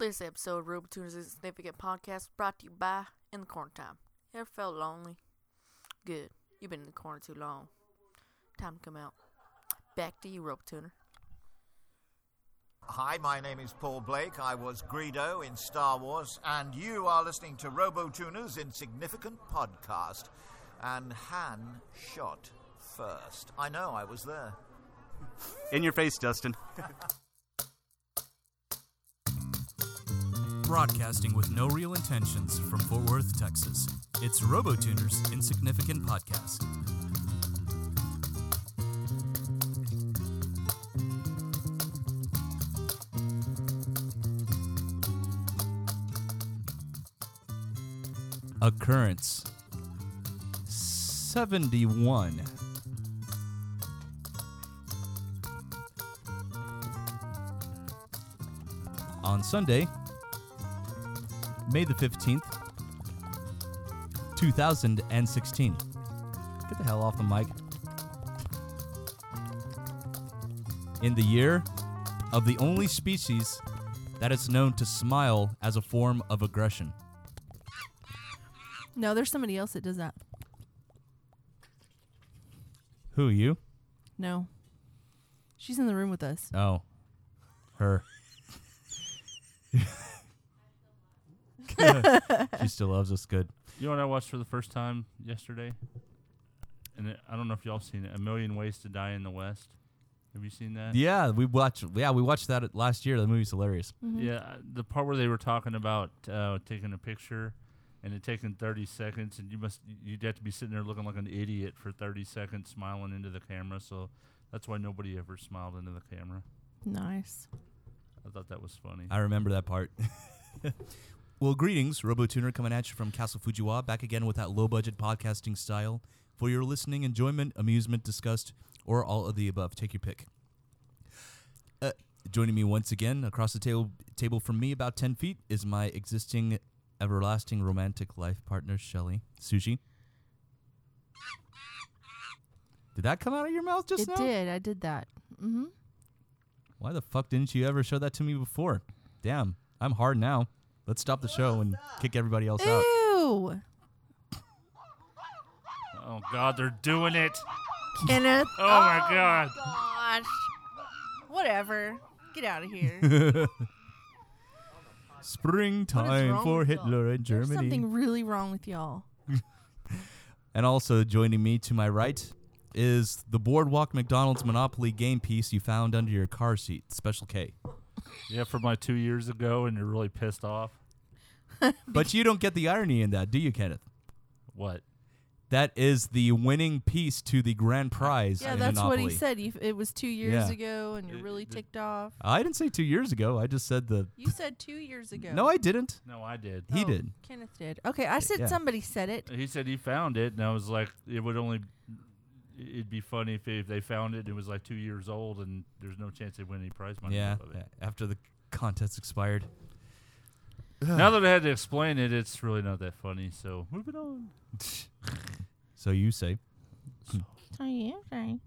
This episode of RoboTuner's Insignificant Podcast brought to you by In the Corner Time. Ever felt lonely? Good. You've been in the corner too long. Time to come out. Back to you, RoboTuner. Hi, my name is Paul Blake. I was Greedo in Star Wars, and you are listening to RoboTuner's Insignificant Podcast. And Han shot first. I know, I was there. In your face, Dustin. Broadcasting with no real intentions from Fort Worth, Texas. It's RoboTuner's Insignificant Podcast. Occurrence 71. On Sunday, May the 15th, 2016. Get the hell off the mic. In the year of the only species that is known to smile as a form of aggression. No, there's somebody else that does that. Who, you? No. She's in the room with us. Oh. Her. she still loves us good. You know what I watched for the first time yesterday? And it, I don't know if y'all seen it. A Million Ways to Die in the West. Have you seen that? Yeah, we watched yeah, we watched that last year. The movie's hilarious. Mm-hmm. Yeah, uh, the part where they were talking about uh, taking a picture and it taking 30 seconds and you must you'd have to be sitting there looking like an idiot for 30 seconds smiling into the camera. So that's why nobody ever smiled into the camera. Nice. I thought that was funny. I remember that part. well, greetings, RoboTuner coming at you from Castle Fujiwa, back again with that low budget podcasting style for your listening enjoyment, amusement, disgust, or all of the above. Take your pick. Uh, joining me once again across the table, table from me, about 10 feet, is my existing everlasting romantic life partner, Shelly. Sushi. Did that come out of your mouth just it now? It did. I did that. Mm-hmm. Why the fuck didn't you ever show that to me before? Damn, I'm hard now. Let's stop the show and kick everybody else out. Ew. oh, God, they're doing it. Kenneth. Oh, my oh, God. Gosh. Whatever. Get out of here. Springtime wrong for with Hitler y'all? in There's Germany. something really wrong with y'all. And also joining me to my right is the Boardwalk McDonald's Monopoly game piece you found under your car seat, Special K. Yeah, for my two years ago, and you're really pissed off. But you don't get the irony in that, do you, Kenneth? What? That is the winning piece to the grand prize Yeah, in that's Monopoly. what he said. You, it was two years Yeah. ago, and you're It- really the- ticked off. I didn't say two years ago. I just said the. You said two years ago. No, I didn't. No, I did. He Oh, did. Kenneth did. Okay, I said Yeah. somebody said it. He said he found it, and I was like, it would only, it'd be funny if, if they found it and it was like two years old, and there's no chance they'd win any prize money Yeah, of it. a- after the contest expired. Now that I had to explain it, it's really not that funny. So moving on. So you say. Oh, yeah, okay.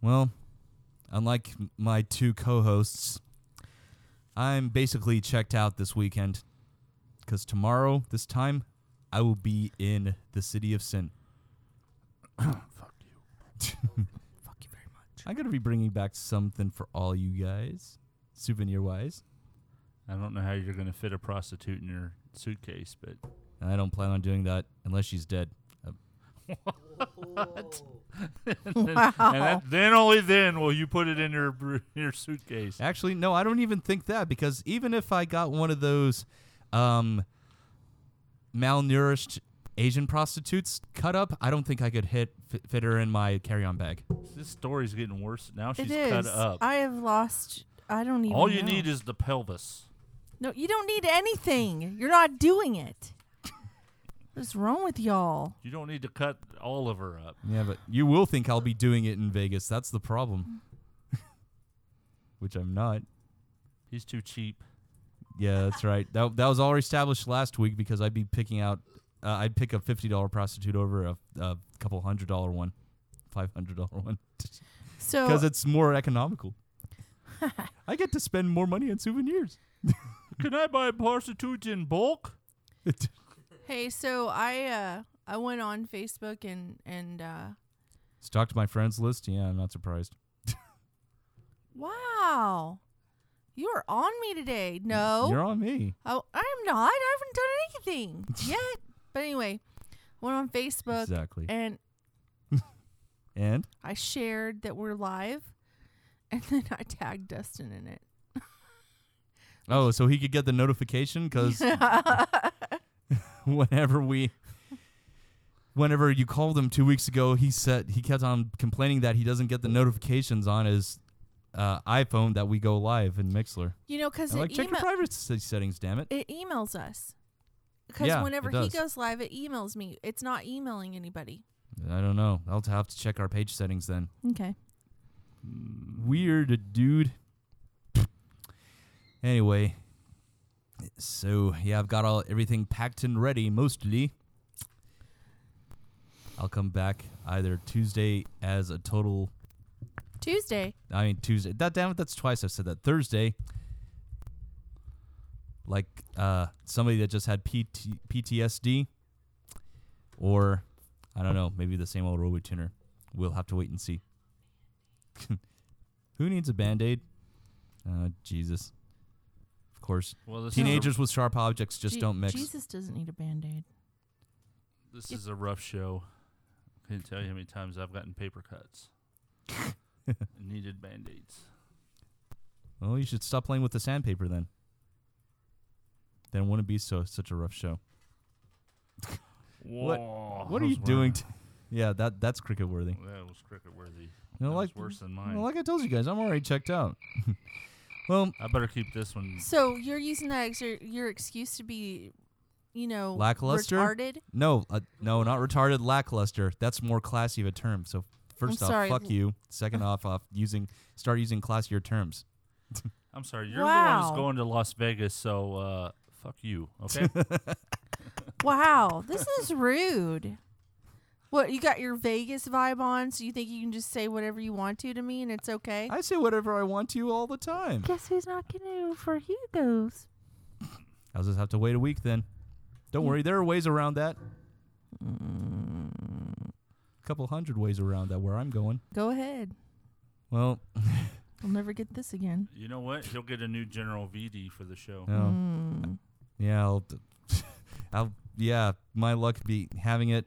Well, unlike my two co-hosts, I'm basically checked out this weekend because tomorrow, this time, I will be in the city of sin. Fuck you. Fuck you very much. I'm gonna be bringing back something for all you guys, souvenir-wise. I don't know how you're gonna fit a prostitute in your suitcase, but I don't plan on doing that unless she's dead. Uh, and that, then only then will you put it in your your suitcase. Actually, no, I don't even think that because even if I got one of those um, malnourished Asian prostitutes cut up, I don't think I could hit fit, fit her in my carry-on bag. This story's getting worse. Now she's It is. cut up. I have lost. I don't even. All you know. need is the pelvis. No, you don't need anything. You're not doing it. What's wrong with y'all? You don't need to cut all of her up. Yeah, but you will think I'll be doing it in Vegas. That's the problem. Which I'm not. He's too cheap. Yeah, that's right. That that was already established last week because I'd be picking out. Uh, I'd pick a fifty dollar prostitute over a, a couple hundred dollar one, five hundred dollar one. So because it's more economical. I get to spend more money on souvenirs. Can I buy prostitutes in bulk? hey, so I uh I went on Facebook and and uh Stalked my friends list. Yeah, I'm not surprised. wow. You are on me today. No. You're on me. Oh, I am not. I haven't done anything yet. But anyway, went on Facebook Exactly. and And I shared that we're live, and then I tagged Dustin in it. oh, so he could get the notification because whenever we, whenever you called him two weeks ago, he said he kept on complaining that he doesn't get the notifications on his uh, iPhone that we go live in Mixlr. You know, because I'm it, like, check your email- privacy settings, damn it. it emails us. Because Yeah, whenever he goes live, it emails me. It's not emailing anybody. I don't know. I'll have to check our page settings then. Okay. Weird, dude. Anyway, so yeah, I've got all everything packed and ready mostly. I'll come back either Tuesday as a total. Tuesday. I mean Tuesday. That damn it, that's twice I've said that. Thursday, like uh, somebody that just had PT, PTSD, or I don't know, maybe the same old Robo Tuner. We'll have to wait and see. Who needs a band aid? Uh, Jesus. Of course. Well, this Teenagers with sharp objects just Je- don't mix. Jesus doesn't need a band aid. Is a, this is a rough show. I can't tell you how many times I've gotten paper cuts. needed band aids. Well, you should stop playing with the sandpaper then. Then it wouldn't be so such a rough show. What- What are you was doing? wor- T- yeah, that that's cricket worthy. that was cricket worthy. You that like was worse than mine. well, mine. like I told you guys, I'm already checked out. well, I better keep this one. So you're using that as your, your excuse to be, you know, Lackluster? retarded? no, uh, no, not retarded, lackluster. That's more classy of a term. So first off, sorry. fuck you. Second off, off using start using classier terms. I'm sorry, you're the one who's going to Las Vegas, so uh, fuck you. Okay. Wow, this is rude. What you got your Vegas vibe on, so you think you can just say whatever you want to to me and it's okay? I say whatever I want to all the time. Guess who's not getting for Hugo's? I'll just have to wait a week then. Don't worry, there are ways around that. A couple hundred ways around that where I'm going. Go ahead. Well, I'll never get this again. you know what? He'll get a new General VD for the show. no. Mm. Yeah, I'll, d- I'll, yeah, my luck be having it.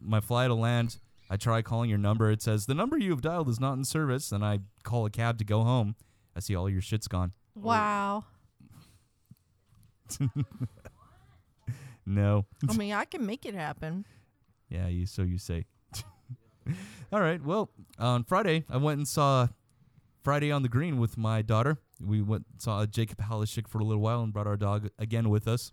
My flight will land. I try calling your number. It says the number you have dialed is not in service. Then I call a cab to go home. I see all your shit's gone. Wow. No. I mean, I can make it happen. Yeah, you so you say. all right. Well, on Friday I went and saw Friday on the Green with my daughter. We went saw Jacob Halishik for a little while and brought our dog again with us.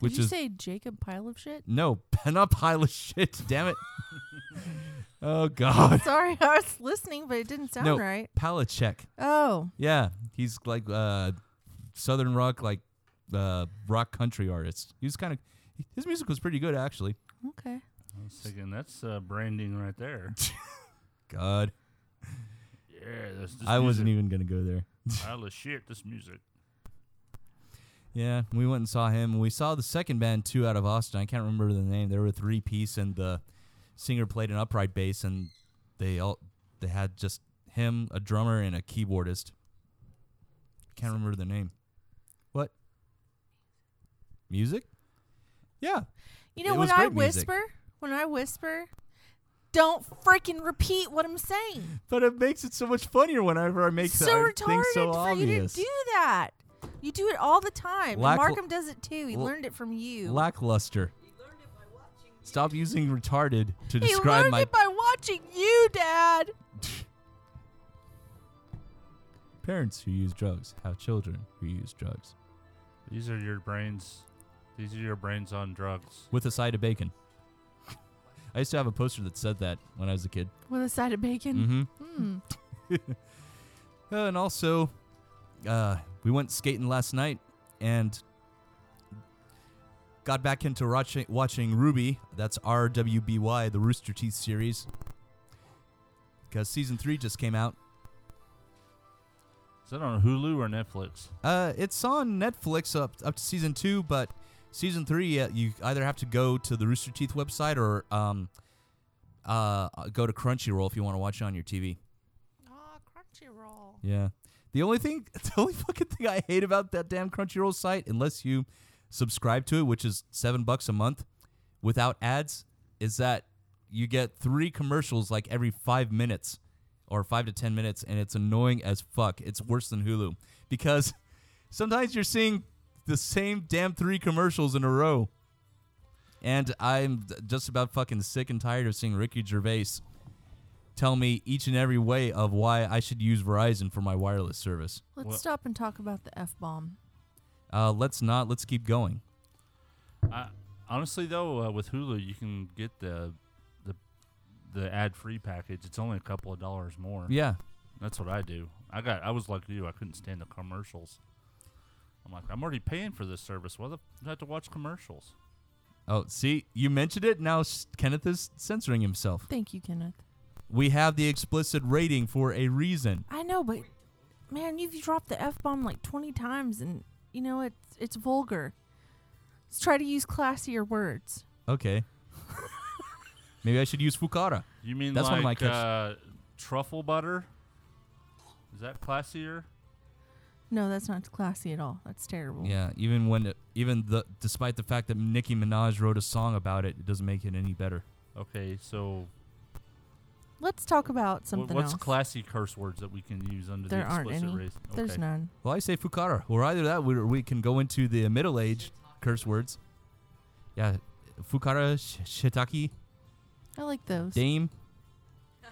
Which Did you is say Jacob pile of shit? no, not pile of shit. Damn it. oh God. Sorry, I was listening, but it didn't sound No. right. Palachek. Oh, Yeah, he's like uh, southern rock, like uh, rock country artist. He was kind of his music was pretty good actually. okay. I was thinking that's uh, branding right there. God, yeah, that's. This I wasn't even gonna go there. Pile of shit. This music. Yeah, we went and saw him. We saw the second band too out of Austin. I can't remember the name. They were a three piece, and the singer played an upright bass, and they all they had just him, a drummer, and a keyboardist. Can't remember the name. What? Music? Yeah. You know It when was I great music. whisper, when I whisper, don't freaking repeat what I'm saying. But it makes it so much funnier whenever I make so that retarded thing so for obvious. you to do that. You do it all the time. Lack- Markham does it too. He L- learned it from you. Lackluster. Stop using retarded to he describe learned my it by watching you, Dad. parents who use drugs have children who use drugs These are your brains. These are your brains on drugs. with a side of bacon. I used to have a poster that said that when I was a kid. With a side of bacon. Mm-hmm. Hmm. Uh, and also, uh, we went skating last night and got back into watching, watching Ruby. That's RWBY, the Rooster Teeth series. because season three just came out. Is that on Hulu or Netflix? Uh, it's on Netflix up up to season two, but season three you either have to go to the Rooster Teeth website or um, uh, go to Crunchyroll if you want to watch it on your TV. Oh, Crunchyroll. Yeah. The only thing, the only fucking thing I hate about that damn Crunchyroll site, unless you subscribe to it, which is seven bucks a month, without ads, is that you get three commercials like every five minutes, or five to ten minutes, and it's annoying as fuck. It's worse than Hulu because sometimes you're seeing the same damn three commercials in a row, and I'm just about fucking sick and tired of seeing Ricky Gervais tell me each and every way of why I should use Verizon for my wireless service. Let's Well- stop and talk about the f bomb. Uh, let's not. Let's keep going. I, honestly, though, uh, with Hulu, you can get the the the ad free package. It's only a couple of dollars more. Yeah. That's what I do. I got. I was like you. I couldn't stand the commercials. I'm like, I'm already paying for this service. Why the f- do I have to watch commercials? Oh, see, you mentioned it. Now s- Kenneth is censoring himself. Thank you, Kenneth. We have the explicit rating for a reason. I know, but man, you've dropped the f bomb like twenty times, and you know it's it's vulgar. Let's try to use classier words. Okay. Maybe I should use Fukara. You mean That's like one of my catch- uh, truffle butter? Is that classier? No, that's not classy at all. That's terrible. Yeah, even when even the despite the fact that Nicki Minaj wrote a song about it, it doesn't make it any better. Okay, so Let's talk about wh- something what's else. classy curse words that we can use under There the aren't explicit any. race? There's none. Well, I say Fukara, or either that, or we can go into the middle age curse words. Yeah, Fukara, sh- Shitaki, I like those. Dame. I'll,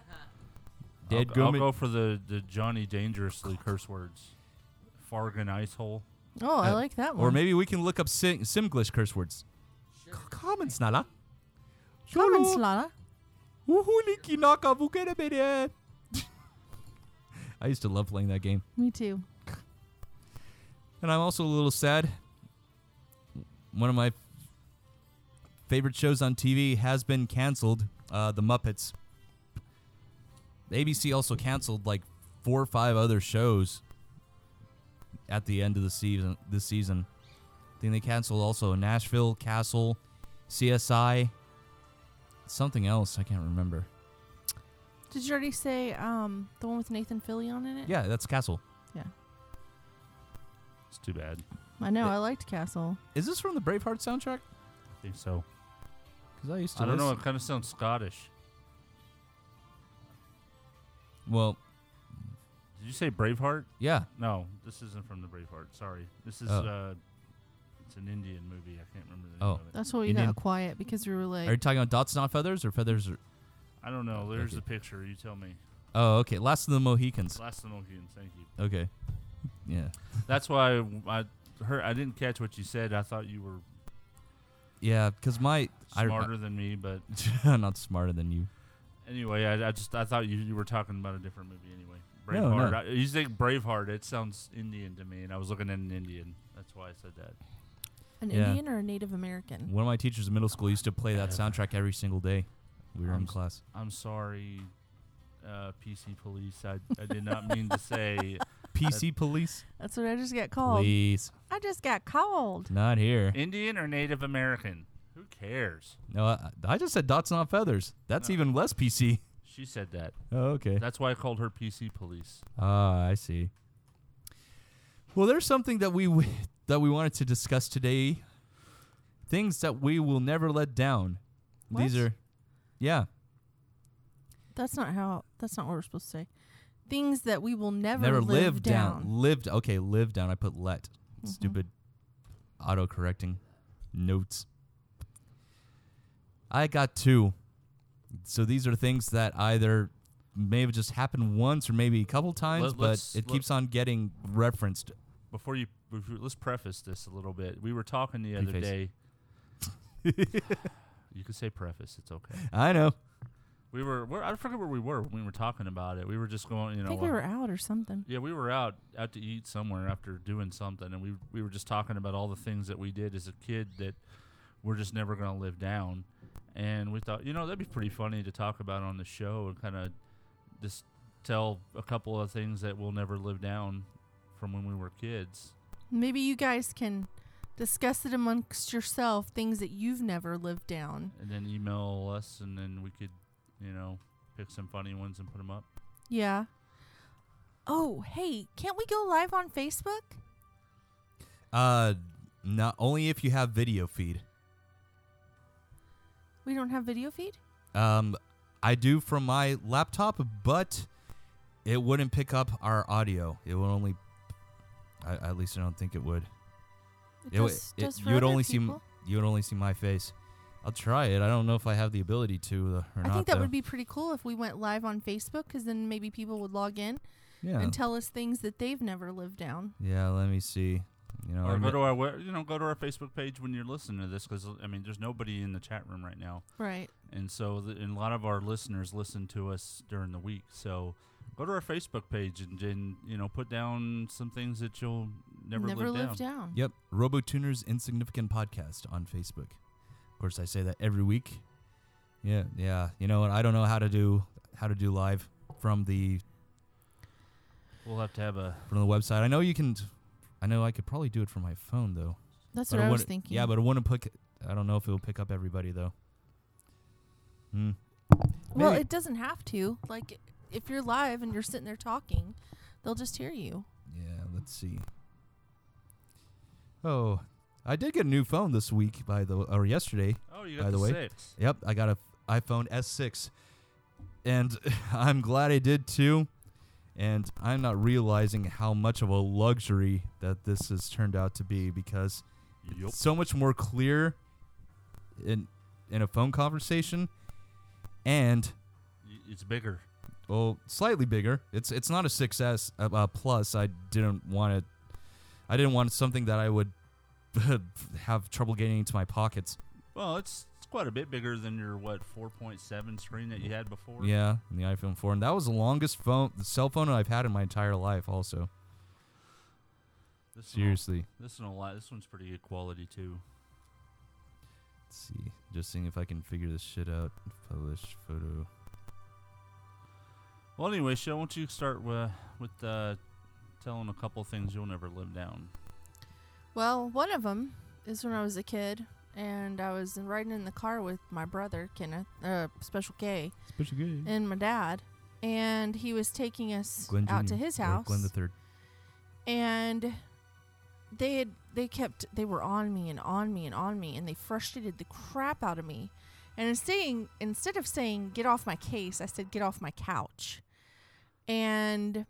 Dead g- I'll go for the, the Johnny Dangerously curse words. Fargan ice hole. Oh, I Uh, like that one. Or maybe we can look up Sim- Simlish curse words. Common snala. Common slala. Uhuliki naka vukerebere. I used to love playing that game. Me too. And I'm also a little sad. One of my favorite shows on TV has been canceled uh, The Muppets. ABC also canceled like four or five other shows at the end of the season. This season, I think they canceled also Nashville, Castle, CSI, something else I can't remember. Did you already say um the one with Nathan Fillion in it? Yeah, that's Castle. Yeah. It's too bad. I know. Yeah. I liked Castle. Is this from the Braveheart soundtrack? I think so. Because I used to. I don't know. It kind of sounds Scottish. Well, Did you say Braveheart? yeah. No, this isn't from the Braveheart. Sorry. This is Oh. uh, it's an Indian movie. I can't remember the Oh. name of it. That's why we Indian- got quiet because we were like, Are you talking about dots not feathers or feathers? Or, I don't know. There's Okay. the picture. You tell me. oh, okay. Last of the Mohicans. Last of the Mohicans. Thank you. Okay. Yeah. That's why I heard. I didn't catch what you said. I thought you were Yeah, because my I- smarter than me, but I'm not smarter than you. anyway, I, I just I thought you, you were talking about a different movie anyway. No, Braveheart. no. I, you say Braveheart. It sounds Indian to me, and I was looking at an Indian. That's why I said that. an Yeah. Indian or a Native American? One of my teachers in middle school used to play that soundtrack every single day. We were I'm in s- class. I'm sorry, uh, PC police. I, I did not mean to say PC police, That's what I just got called. please, I just got called. not here. Indian or Native American. Who cares? No, I, I just said dots not feathers. That's No. even less PC. She said that. Oh, okay. That's why I called her PC police. Ah, I see. Well, there's something that we w- that we wanted to discuss today. Things that we will never let down. These are, yeah. That's not how. That's not what we're supposed to say. Things that we will never, never live, live down. Lived. Okay, live down. I put let. Mhm. Stupid auto correcting notes. I got two. So these are things that either may have just happened once or maybe a couple times, Let- but it keeps on getting referenced. Before you, let's preface this a little bit. We were talking the other Preface. day. you could say preface. It's okay. I know. We were. Where, I forget where we were when we were talking about it. We were just going. You I know. think we were out or something. Yeah, we were out out to eat somewhere after doing something, and we we were just talking about all the things that we did as a kid that we're just never going to live down. And we thought, you know, that'd be pretty funny to talk about on the show and kind of just tell a couple of things that we'll never live down from when we were kids. Maybe you guys can discuss it amongst yourself, things that you've never lived down. and then email us, and then we could, you know, pick some funny ones and put them up. Yeah. Oh, hey, can't we go live on Facebook? Uh, not only if you have video feed. We don't have video feed? Um, I do from my laptop, but it wouldn't pick up our audio. It would only. I, at least I don't think it would. It It would- it- you would only see you would only see my face. I'll try it. I don't know if I have the ability to uh, or I not. think that though. would be pretty cool if we went live on Facebook because then maybe people would log in yeah. and tell us things that they've never lived down. yeah. Let me see. You know, or go to our, you know, go to our Facebook page when you're listening to this, because I mean, there's nobody in the chat room right now, Right. and so the, and a lot of our listeners listen to us during the week. So go to our Facebook page and, and you know, put down some things that you'll never, never live lived down. down. Yep, RoboTuner's Insignificant Podcast on Facebook. Of course, I say that every week. Yeah, yeah. You know what? I don't know how to do how to do live from the We'll have to have a from the website. I know you can. I know I could probably do it from my phone though. That's But what it I was thinking. Yeah, but it wouldn't pick. I don't know if it will pick up everybody though. Hmm. well, maybe- it doesn't have to. Like, if you're live and you're sitting there talking, they'll just hear you. Yeah. Let's see. Oh, I did get a new phone this week by the or yesterday. oh, you By got the the, way, six. Yep, I got a f- iPhone S6, and I'm glad I did too. And I'm not realizing how much of a luxury that this has turned out to be because Yup. it's so much more clear in in a phone conversation, and It's bigger. well, slightly bigger. It's it's not a 6S uh, uh, plus. I didn't want it. I didn't want something that I would have trouble getting into my pockets. Well, it's quite a bit bigger than your what 4.7 screen that you had before. Yeah, in the iPhone 4, and that was the longest phone, the cell phone I've had in my entire life. Also, This one, seriously. this one a lot. This one's pretty good quality too. Let's see, just seeing if I can figure this shit out. Publish photo. Well, anyway, show. Why don't you start with with uh, telling a couple things you'll never live down? Well, one of them is when I was a kid and I was riding in the car with my brother, Kenneth, uh, Special K, Special good. and my dad. And he was taking us Glenn out Jr., to his or house. Glenn the third. and they had they kept they were on me and on me and on me and they frustrated the crap out of me and saying instead of saying get off my case i said get off my couch and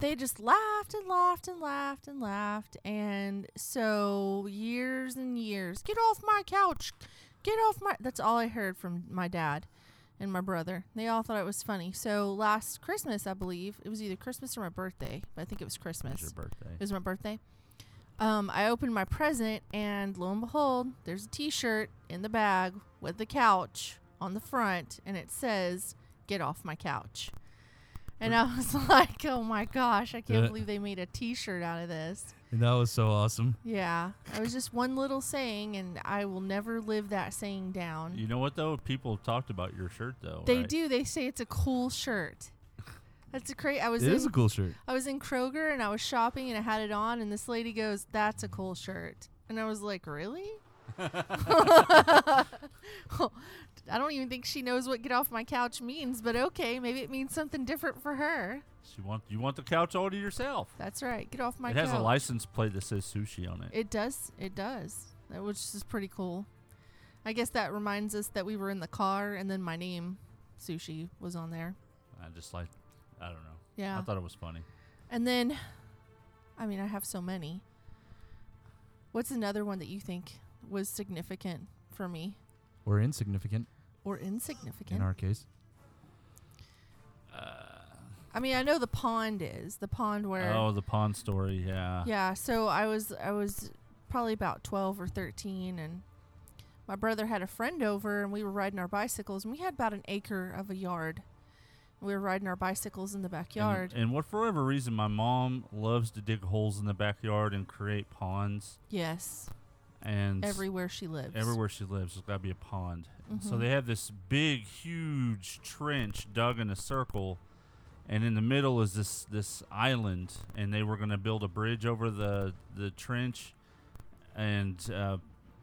they just laughed and laughed and laughed and laughed and so years and years get off my couch get off my that's all i heard from my dad and my brother they all thought it was funny so last christmas i believe it was either christmas or my birthday but i think it was christmas It's your birthday. it was my birthday. Um, I opened my present, and lo and behold, there's a T-shirt in the bag with the couch on the front, and it says "Get off my couch." And I was like, "Oh my gosh, I can't believe they made a T-shirt out of this." And that was so awesome. Yeah, it was just one little saying, and I will never live that saying down. You know what though? People talked about your shirt though. they right? do. They say it's a cool shirt. That's a great. I was It in, is a cool shirt. I was in Kroger and I was shopping and I had it on and this lady goes, "That's a cool shirt," and I was like, "Really?" I don't even think she knows what "get off my couch" means, but okay, maybe it means something different for her. You want you want the couch all to yourself. That's right. Get off my it couch. has a license plate that says sushi on it. It does. It does. That which is pretty cool. I guess that reminds us that we were in the car and then my name, Sushi, was on there. I just like, I don't know. Yeah. I thought it was funny. And then, I mean, I have so many. What's another one that you think was significant for me Or insignificant or insignificant? in our case. I mean, I know the pond is the pond where. Oh, the pond story. Yeah. Yeah. So I was I was probably about twelve or thirteen, and my brother had a friend over, and we were riding our bicycles, and we had about an acre of a yard. We were riding our bicycles in the And- backyard. And, what for whatever reason, my mom loves to dig holes in the backyard and create ponds. yes. And Everywhere she lives. everywhere she lives, there's got to be a pond. So Mhm. they have this big, huge trench dug in a circle and in the middle is this this island, and they were going to build a bridge over the the trench, and uh,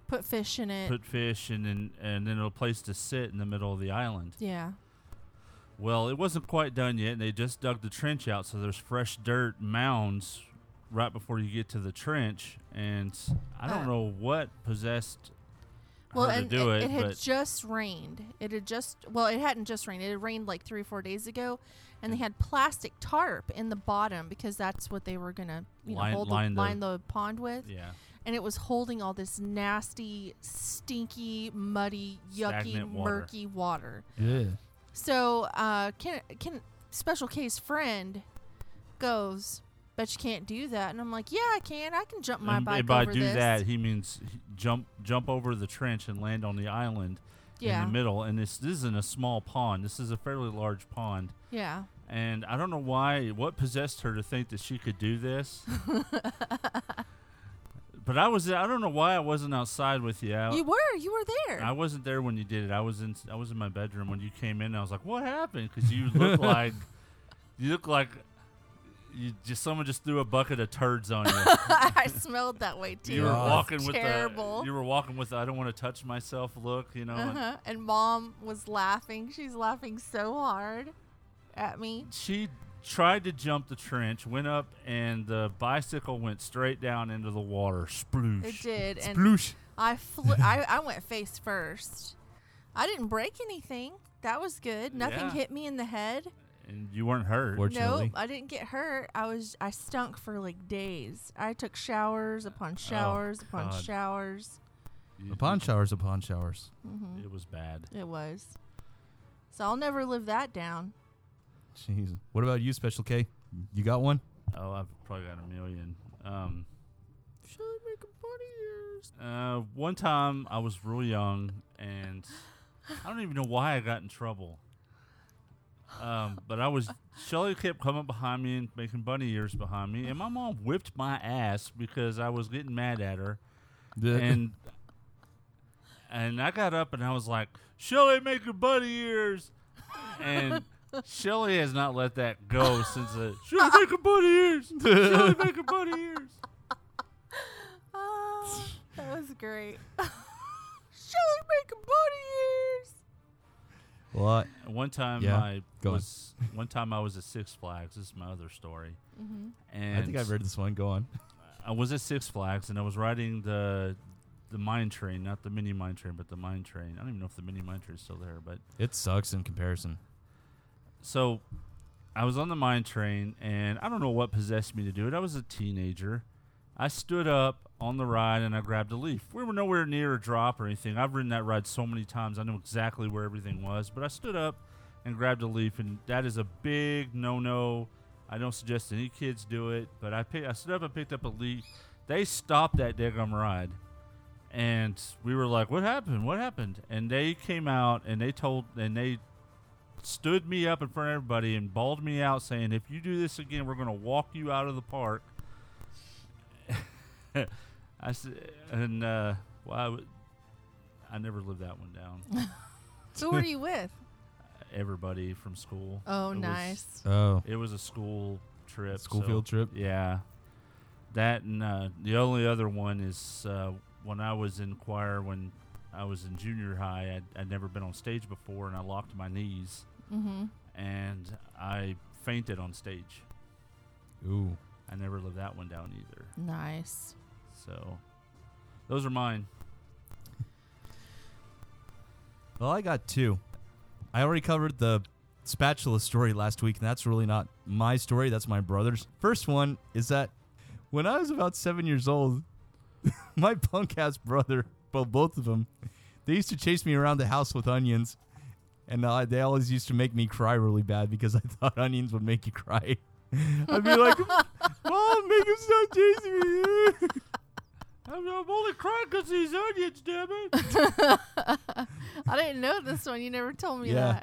Put fish in it. put fish and then and then a place to sit in the middle of the island. yeah. Well, it wasn't quite done yet, and they just dug the trench out, so there's fresh dirt mounds right before you get to the trench, and I don't Uh. know what possessed Well, her and to do it, it, had but just rained. It had just well, it hadn't just rained. It had rained like three or four days ago, and they had plastic tarp in the bottom because that's what they were gonna you know Line- hold line the, the- line the pond with, yeah, and it was holding all this nasty, stinky, muddy, yucky, water. murky water. Yeah. So, uh, can can special case friend goes, bet you can't do that, and I'm like, yeah, I can. I can jump my and, bike and by do this. that, he means jump jump over the trench and land on the island yeah, in the middle. And this this isn't a small pond. This is a fairly large pond. yeah. And I don't know why, what possessed her to think that she could do this. but I was, I don't know why I wasn't outside with you. I, You were, you were there. I wasn't there when you did it. I was in, I was in my bedroom when you came in. I was like, "What happened?" Because you look like, you look like, you just someone just threw a bucket of turds on you. I smelled that way too. you were It walking with terrible. the, you were walking with the, I don't want to touch myself look. You know, and uh-huh. And mom was laughing. She's laughing so hard at me. she tried to jump the trench, went up, and the bicycle went straight down into the water. Sploosh. It did, and Sploosh. I flew. I, I went face first. I didn't break anything. That was good. Nothing Yeah. hit me in the head. And you weren't hurt. Fortunately. Nope, I didn't get hurt. I was I stunk for like days. I took showers upon showers upon Oh, God. showers. You- Upon showers, upon showers. hmm It was bad. It was. So I'll never live that down. Jeez. What about you, Special K? You got one? Oh, I've probably got a million. Um, Should I make a bunny ears? Uh, one time I was real young, and I don't even know why I got in trouble. Um, but I was Shelly kept coming behind me and making bunny ears behind me, and my mom whipped my ass because I was getting mad at her, and and I got up and I was like, Shelly making bunny ears, and Shelly has not let that go since the Shelly making bunny ears, Shelly making bunny ears. Oh, that was great. Shelly making bunny ears. What? And One time Yeah, I go on. was one time I was at Six Flags. This is my other story. Mm-hmm. And I think I've read this one. Go on. I was at Six Flags and I was riding the the mine train, not the mini mine train, but the mine train. I don't even know if the mini mine train is still there, but It sucks in comparison. so I was on the mine train and I don't know what possessed me to do it. I was a teenager. I stood up on the ride and I grabbed a leaf. We were nowhere near a drop or anything. I've ridden that ride so many times. I know exactly where everything was. But I stood up and grabbed a leaf, and that is a big no-no. I don't suggest any kids do it. But I pick, I stood up and picked up a leaf. They stopped that daggum ride, and we were like, "What happened? What happened?" And they came out and they told and they stood me up in front of everybody and bawled me out, saying, "If you do this again, we're going to walk you out of the park." I said, and uh, well, I, w- I never lived that one down. so Who were you with? Everybody from school. Oh, It was- nice. Oh, It was a school trip. school so- field trip. Yeah. That and uh, the only other one is uh, when I was in choir when I was in junior high. I'd, I'd never been on stage before, and I locked my knees Mm-hmm. and I fainted on stage. Ooh. I never lived that one down either. Nice. So those are mine. Well, I got two. I already covered the spatula story last week, and that's really not my story. That's my brother's. First one is that when I was about seven years old, my punk ass brother, well, both of them, they used to chase me around the house with onions, and uh, they always used to make me cry really bad because I thought onions would make you cry. I'd be like, "Mom, make him stop chasing me." I'm, I'm only crying because these onions, damn it. I didn't know this one. You never told me Yeah.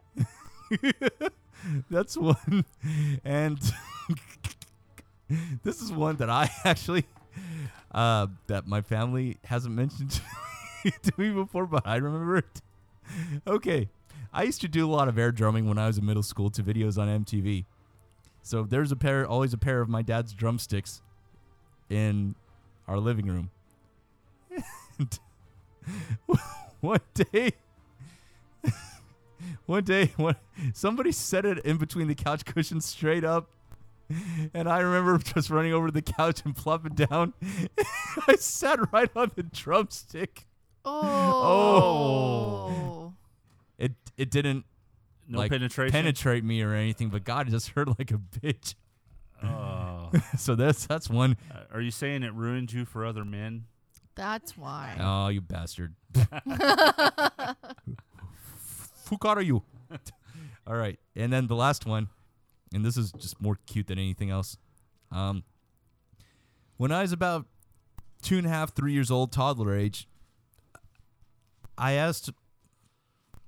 that. That's one. And this is one that I actually uh that my family hasn't mentioned to me before, but I remember it. Okay. I used to do a lot of air drumming when I was in middle school to videos on MTV. So there's a pair, always a pair of my dad's drumsticks in our living room. And one day, one day, one, somebody set it in between the couch cushions straight up. And I remember just running over to the couch and plopping down. I sat right on the drumstick. Oh. It it didn't No like penetration. penetrate me or anything, but God, it just hurt like a bitch. Oh. so that's that's one. Uh, are you saying it ruined you for other men? That's why. Oh, you bastard. Fuck are you? All right, and then the last one, and this is just more cute than anything else. Um, when I was about two and a half, three years old, toddler age, I asked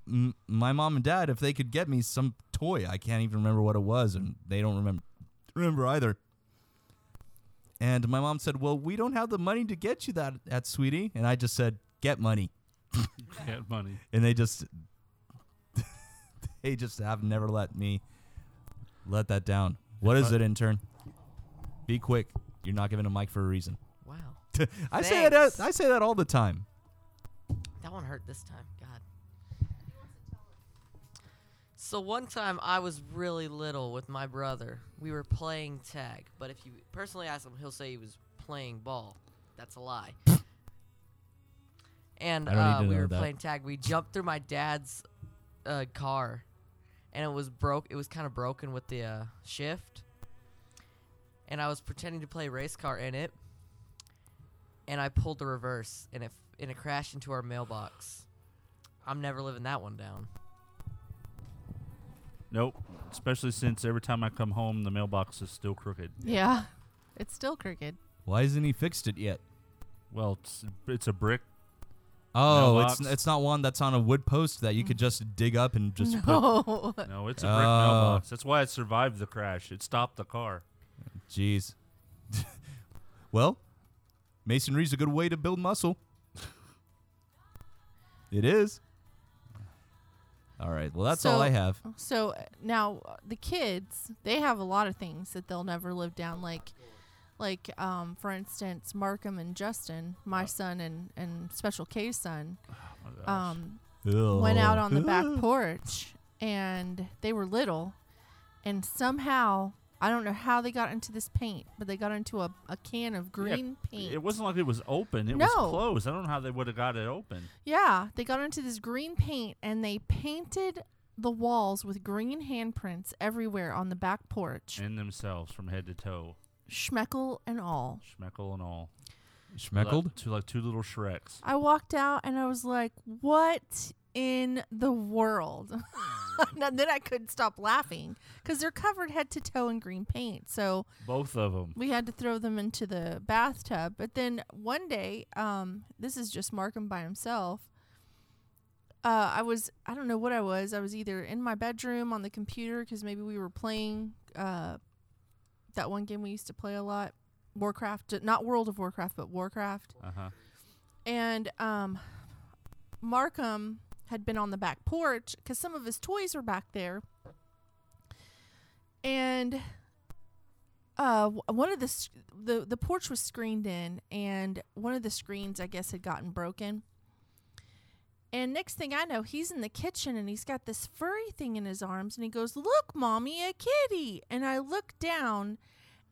m- my mom and dad if they could get me some toy. I can't even remember what it was, and they don't remember remember either. And my mom said, "Well, we don't have the money to get you that, that sweetie." And I just said, "Get money." Get money. And they just they just have never let me let that down. What is it, intern? Be quick. You're not giving a mic for a reason. Wow. I say that I say that all the time. That one hurt this time. God. So one time I was really little with my brother. We were playing tag, but if you personally ask him, he'll say he was playing ball. That's a lie. and I don't need uh, we were that. playing tag. We jumped through my dad's uh, car, and it was broke. It was kind of broken with the uh, shift. And I was pretending to play race car in it, and I pulled the reverse, and it f- and it crashed into our mailbox. I'm never living that one down. Nope. Especially since every time I come home, the mailbox is still crooked. Yeah. It's still crooked. Why hasn't he fixed it yet? Well, it's, it's a brick. Oh, it's Mailbox. it's not one that's on a wood post that you could just dig up and just put. no. No, it's a brick Oh. mailbox. That's why it survived the crash. It stopped the car. Jeez. well, masonry's a good way to build muscle. it is. All right. Well, that's all I have. So uh, now uh, the kids, they have a lot of things that they'll never live down. Like, like um, for instance, Markham and Justin, my son and and Special K's son, Oh um, went out on the back porch and they were little, and somehow I don't know how they got into this paint, but they got into a, a can of green paint. It wasn't like it was open. It was closed. I don't know how they would have got it open. Yeah, they got into this green paint and they painted the walls with green handprints everywhere on the back porch, And themselves from head to toe. schmeckle and all. Schmeckle and all. Schmeckled? To like two little Shreks. I walked out and I was like, "What in the world?" and then I couldn't stop laughing because they're covered head to toe in green paint. So Both of them. we had to throw them into the bathtub. But then one day, um, this is just Markham by himself. Uh, I was I don't know what I was. I was either in my bedroom on the computer because maybe we were playing uh, that one game we used to play a lot, Warcraft. Not World of Warcraft, but Warcraft. Uh huh. And um, Markham had been on the back porch because some of his toys were back there. And uh, one of the, the the porch was screened in, and one of the screens, I guess, had gotten broken. And next thing I know, he's in the kitchen and he's got this furry thing in his arms, and he goes, "Look, mommy, a kitty!" And I look down,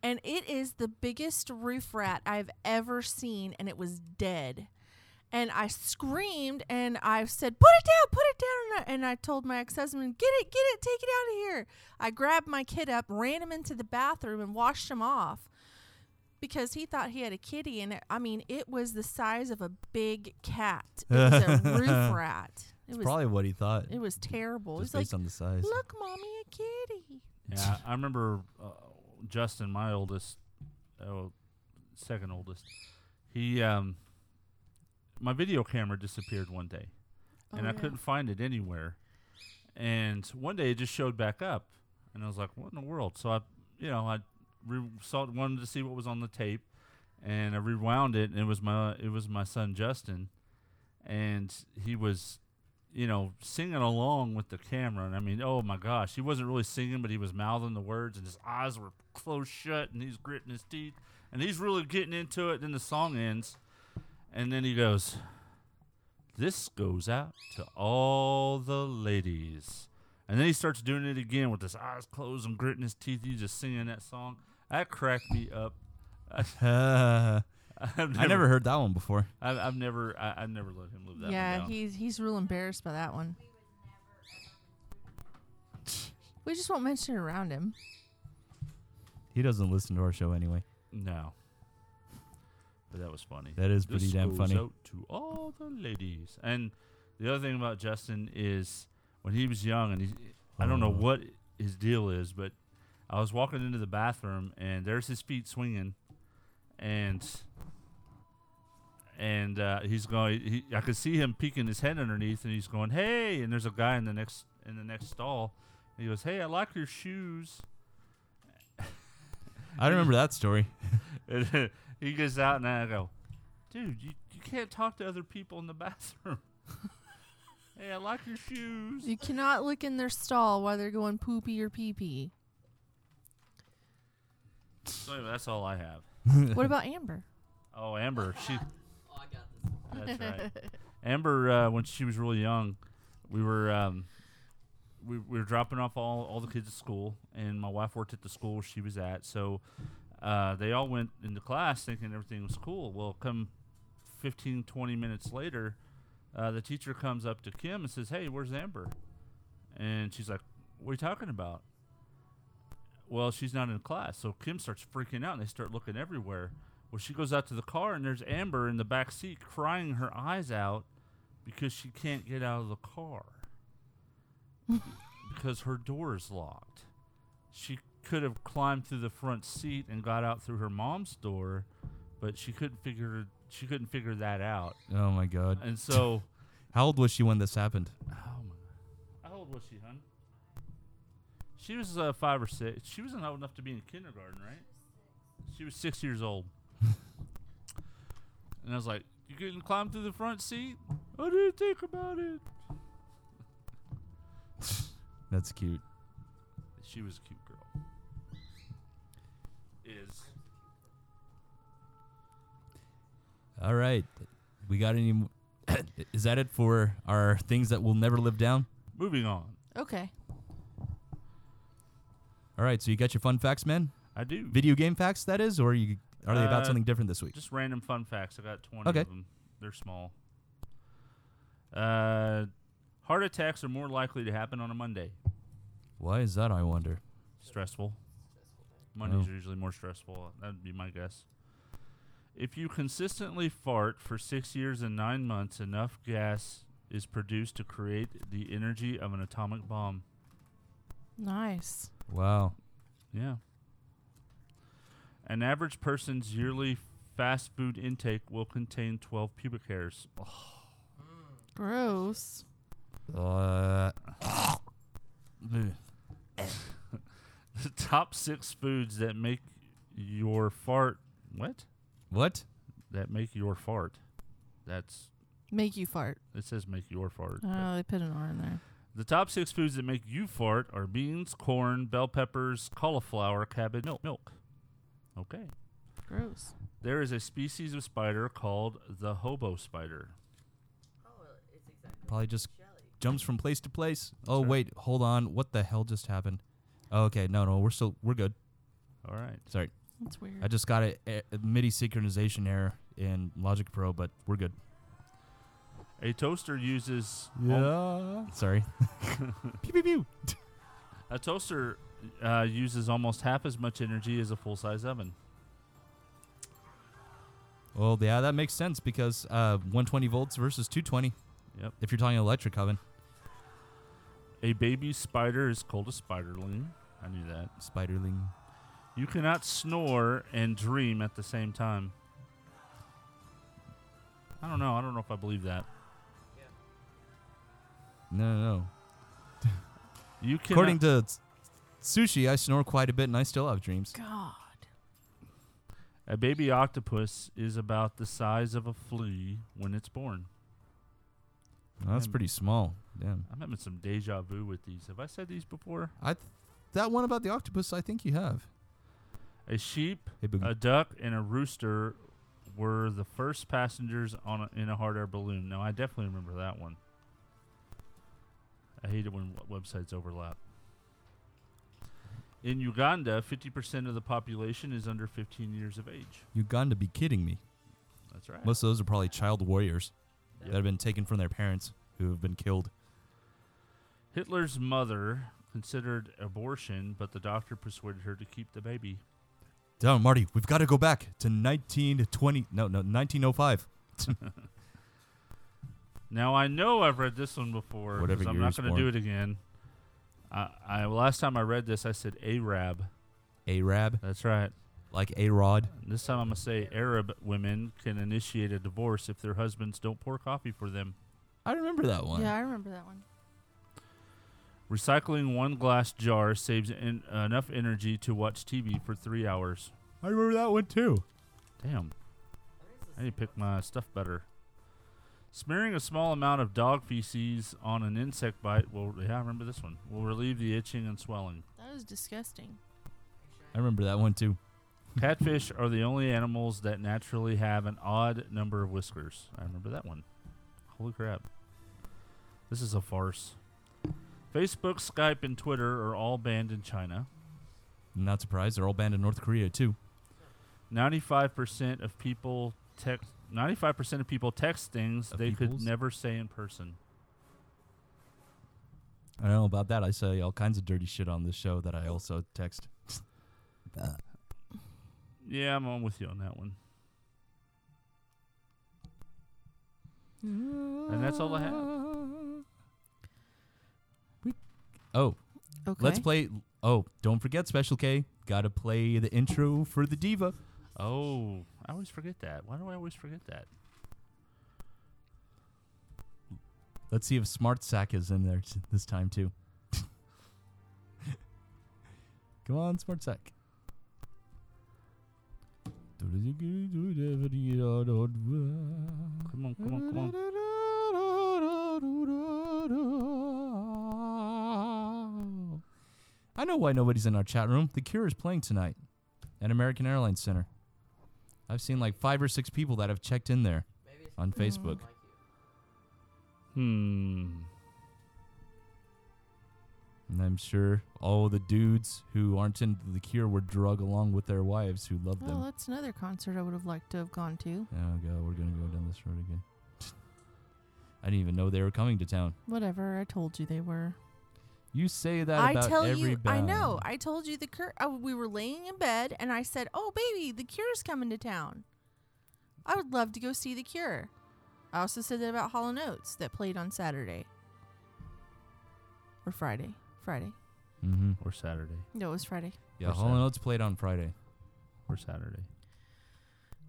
and it is the biggest roof rat I've ever seen, and it was dead. And I screamed and I said, "Put it down, put it down!" And I, and I told my ex-husband, "Get it, get it, take it out of here." I grabbed my kid up, ran him into the bathroom, and washed him off because he thought he had a kitty, and it, I mean, it was the size of a big cat. It was a roof rat. It It's was probably what he thought. it was terrible. just it was based like, on the size. "Look, mommy, a kitty." Yeah, I remember uh, Justin, my oldest, oh, second oldest. He, um, my video camera disappeared one day, Oh, and I yeah. couldn't find it anywhere. And one day it just showed back up, and I was like, "What in the world?" So I, you know, I re- saw wanted to see what was on the tape, and I rewound it, and it was my it was my son Justin, and he was you know, singing along with the camera. And I mean, oh my gosh, he wasn't really singing, but he was mouthing the words, and his eyes were closed shut, and he's gritting his teeth, and he's really getting into it. And Then the song ends, and then he goes, "This goes out to all the ladies." And then he starts doing it again with his eyes closed and gritting his teeth. He's just singing that song. That cracked me up. Uh, I've I never heard that one before. I've, I've never, I, I've never let him live that. yeah, one down. he's he's real embarrassed by that one. We just won't mention it around him. He doesn't listen to our show anyway. no. But that was funny. That is pretty This damn goes funny. out to all the ladies. And the other thing about Justin is when he was young, and he, I don't know Oh. what his deal is, but I was walking into the bathroom and there's his feet swinging, and and uh, he's going. He, I could see him peeking his head underneath, and he's going, "Hey!" And there's a guy in the next in the next stall. And he goes, "Hey, I like your shoes." I remember that story. And he gets out, and I go, "Dude, you, you can't talk to other people in the bathroom." hey, I like your shoes. You cannot look in their stall while they're going poopy or pee pee. So anyway, that's all I have. what about Amber? Oh, Amber, she. Oh, I got this. That's right. Amber, uh, when she was really young, we were um, we, we were dropping off all, all the kids at school, and my wife worked at the school she was at. So uh, they all went into class thinking everything was cool. Well, come 15, 20 minutes later, uh, the teacher comes up to Kim and says, "Hey, where's Amber?" And she's like, "What are you talking about?" Well, she's not in class, so Kim starts freaking out, and they start looking everywhere. Well, she goes out to the car, and there's Amber in the back seat crying her eyes out because she can't get out of the car because her door is locked. She could have climbed through the front seat and got out through her mom's door, but she couldn't figure she couldn't figure that out. Oh my god. And so, How old was she when this happened? oh my, how old was she, hon? She was uh, five or six. She wasn't old enough to be in kindergarten, right? She was six years old. and I was like, "You couldn't climb through the front seat? I didn't think about it." That's cute. She was cute. Is All right. We got any m- Is that it for our things that will never live down? moving on. Okay. All right, so you got your fun facts, man? I do. Video game facts that is or you are they about Uh, something different this week? Just random fun facts. I got 20 Okay. of them. They're small. Uh, heart attacks are more likely to happen on a Monday. Why is that, I wonder? Stressful. Mondays Oh. are usually more stressful. That'd be my guess. If you consistently fart for six years and nine months, enough gas is produced to create the energy of an atomic bomb. Nice. Wow. Yeah. An average person's yearly fast food intake will contain 12 pubic hairs. Gross. Uh, The top six foods that make your fart. What? what? That make your fart. That's. Make you fart. It says make your fart. Oh, they put an R in there. The top six foods that make you fart are beans, corn, bell peppers, cauliflower, cabbage, milk. Milk. Okay. Gross. There is a species of spider called the hobo spider. Probably just jumps from place to place. Oh wait, hold on. What the hell just happened? Oh, okay, no, no, we're still we're good. All right. Sorry, That's weird. I just got a, a MIDI synchronization error in Logic Pro, but we're good. A toaster uses Yeah. Sorry. pew pew pew. a toaster uh, uses almost half as much energy as a full size oven. Well, yeah, that makes sense because uh, 120 volts versus 220. Yep. If you're talking electric oven, A baby spider is called a spiderling. I knew that. spiderling. You cannot snore and dream at the same time. I don't know. I don't know if I believe that. No, no, no. You can According to s- sushi, I snore quite a bit and I still have dreams. God. a baby octopus is about the size of a flea when it's born. that's I'm- pretty small. Damn. I'm having some deja vu with these. Have I said these before? I th- that one about the octopus, I think you have. A sheep, Hey, Boogie. a duck, and a rooster were the first passengers on a, in a hot air balloon. Now I definitely remember that one. I hate it when w- websites overlap. In Uganda, 50% of the population is under 15 years of age. Uganda, be kidding me. That's right. Most of those are probably child warriors that have been taken from their parents who have been killed. Hitler's mother considered abortion, but the doctor persuaded her to keep the baby. Down, Marty. We've got to go back to 1920. No, no, 1905. Now I know I've read this one before. Whatever I'm not going to do it again. I, I last time I read this, I said Arab. Arab, That's right. like A Rod. This time I'm gonna say Arab women can initiate a divorce if their husbands don't pour coffee for them. I remember that one. Yeah, I remember that one. Recycling one glass jar saves en- enough energy to watch TV for three hours. I remember that one too. Damn. I need to pick my stuff better. Smearing a small amount of dog feces on an insect bite will yeah, I remember this one. Will relieve the itching and swelling. That was disgusting. I remember that one too. Catfish are the only animals that naturally have an odd number of whiskers. I remember that one. Holy crap. This is a farce. Facebook, Skype, and Twitter are all banned in China. Not surprised. They're all banned in North Korea too. 95% of people text 95% of people text things Of they could never say in person. I don't know about that. I say all kinds of dirty shit on this show that I also text. Yeah, I'm on with you on that one. And that's all I have. Oh, Okay. let's play. Oh, don't forget Special K. Got to play the intro for the diva. Oh, I always forget that. Why do I always forget that? Let's see if Smart Sack is in there t- this time too. Come on, Smart Sack. Come on, come on, come on. I know why nobody's in our chat room. The Cure is playing tonight at American Airlines Center. I've seen like five or six people that have checked in there on Facebook. Hmm. And I'm sure all the dudes who aren't into the Cure were drug along with their wives who loved Well, them. Well, that's another concert I would have liked to have gone to. Oh god, we're gonna go down this road again. I didn't even know they were coming to town. Whatever, I told you they were. You say that I about tell every you, I know. I told you the cure. Oh, we were laying in bed, and I said, "Oh, baby, the Cure's coming to town. I would love to go see the Cure." I also said that about Hall and Oates that played on Saturday or Friday. Friday. Mm-hmm. Or Saturday. No, it was Friday. Yeah, Or Hall Saturday. Notes played on Friday. Or Saturday.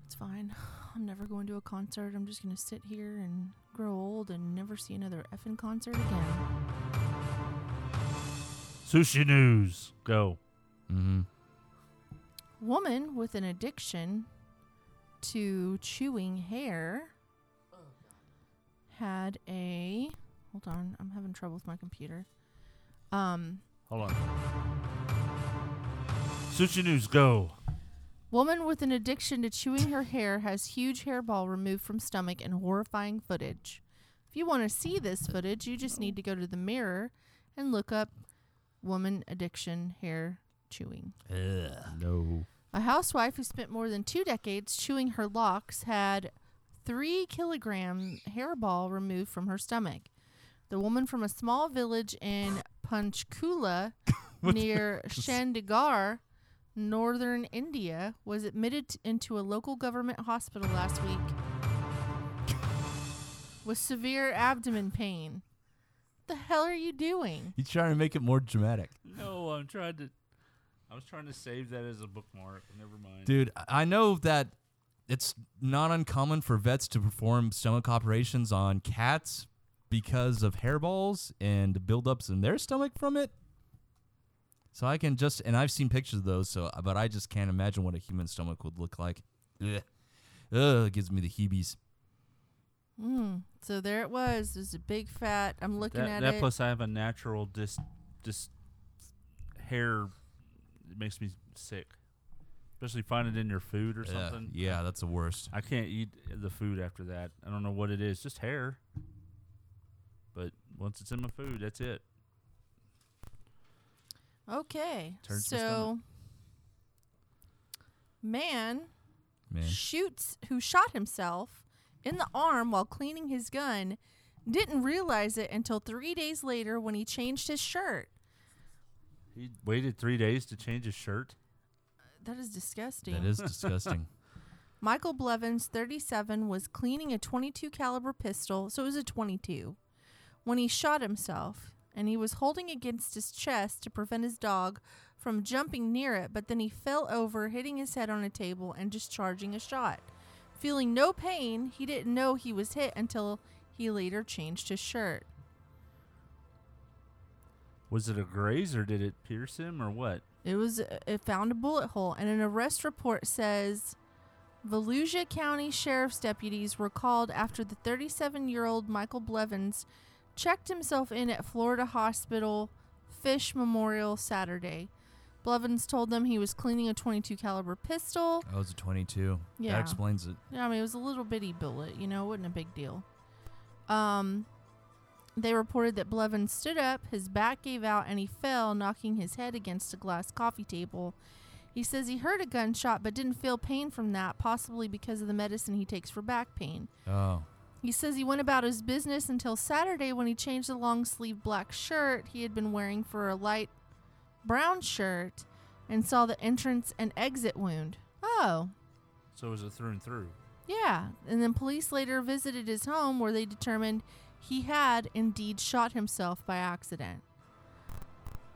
It's fine. I'm never going to a concert. I'm just gonna sit here and grow old and never see another effing concert again. Sushi news. Go. Mm-hmm. Woman with an addiction to chewing hair had a hold on, I'm having trouble with my computer. Um Hold on. Sushi news. Go. woman with an addiction to chewing her hair has huge hairball removed from stomach and horrifying footage. If you want to see this footage, you just need to go to the mirror and look up woman addiction hair chewing. No. A housewife who spent more than two decades chewing her locks had three kilogram hairball removed from her stomach. The woman from a small village in Panchkula near Chandigarh, northern India, was admitted t- into a local government hospital last week with severe abdomen pain. The hell are you doing? You're trying to make it more dramatic. No, I'm trying to. I was trying to save that as a bookmark. Never mind. Dude, I- I know that it's not uncommon for vets to perform stomach operations on cats because of hairballs and buildups in their stomach from it. So I can just, and I've seen pictures of those, so but I just can't imagine what a human stomach would look like. Ugh, Ugh it gives me the heebies. Mm. So there it was. There's a big fat. I'm looking that at that it. plus I have a natural dis dis hair. It makes me sick, especially find it in your food or Yeah, something. yeah, that's the worst. I can't eat the food after that. I don't know what it is. Just hair. But once it's in my food, that's it. okay. Turns so, man Man. shoots who shot himself in the arm while cleaning his gun didn't realize it until three days later when he changed his shirt. He waited three days to change his shirt. That is disgusting. That is disgusting. Michael Blevins, 37, was cleaning a 22 caliber pistol, so it was a 22, when he shot himself, and he was holding against his chest to prevent his dog from jumping near it, but then he fell over, hitting his head on a table and discharging a shot. Feeling no pain, he didn't know he was hit until he later changed his shirt. Was it a graze or did it pierce him or what? It was uh, it found a bullet hole, and an arrest report says Volusia County Sheriff's deputies were called after the 37-year-old Michael Blevins checked himself in at Florida Hospital Fish Memorial Saturday. Blevins told them he was cleaning a 22 caliber pistol. That was a 22. Yeah. That explains it. Yeah, I mean it was a little bitty bullet, you know, it wasn't a big deal. Um they reported that Blevins stood up, his back gave out, and he fell, knocking his head against a glass coffee table. He says he heard a gunshot but didn't feel pain from that, possibly because of the medicine he takes for back pain. Oh. He says he went about his business until Saturday when he changed the long sleeve black shirt he had been wearing for a light brown shirt and saw the entrance and exit wound. Oh, So was it through and through? yeah, and then police later visited his home where they determined he had indeed shot himself by accident.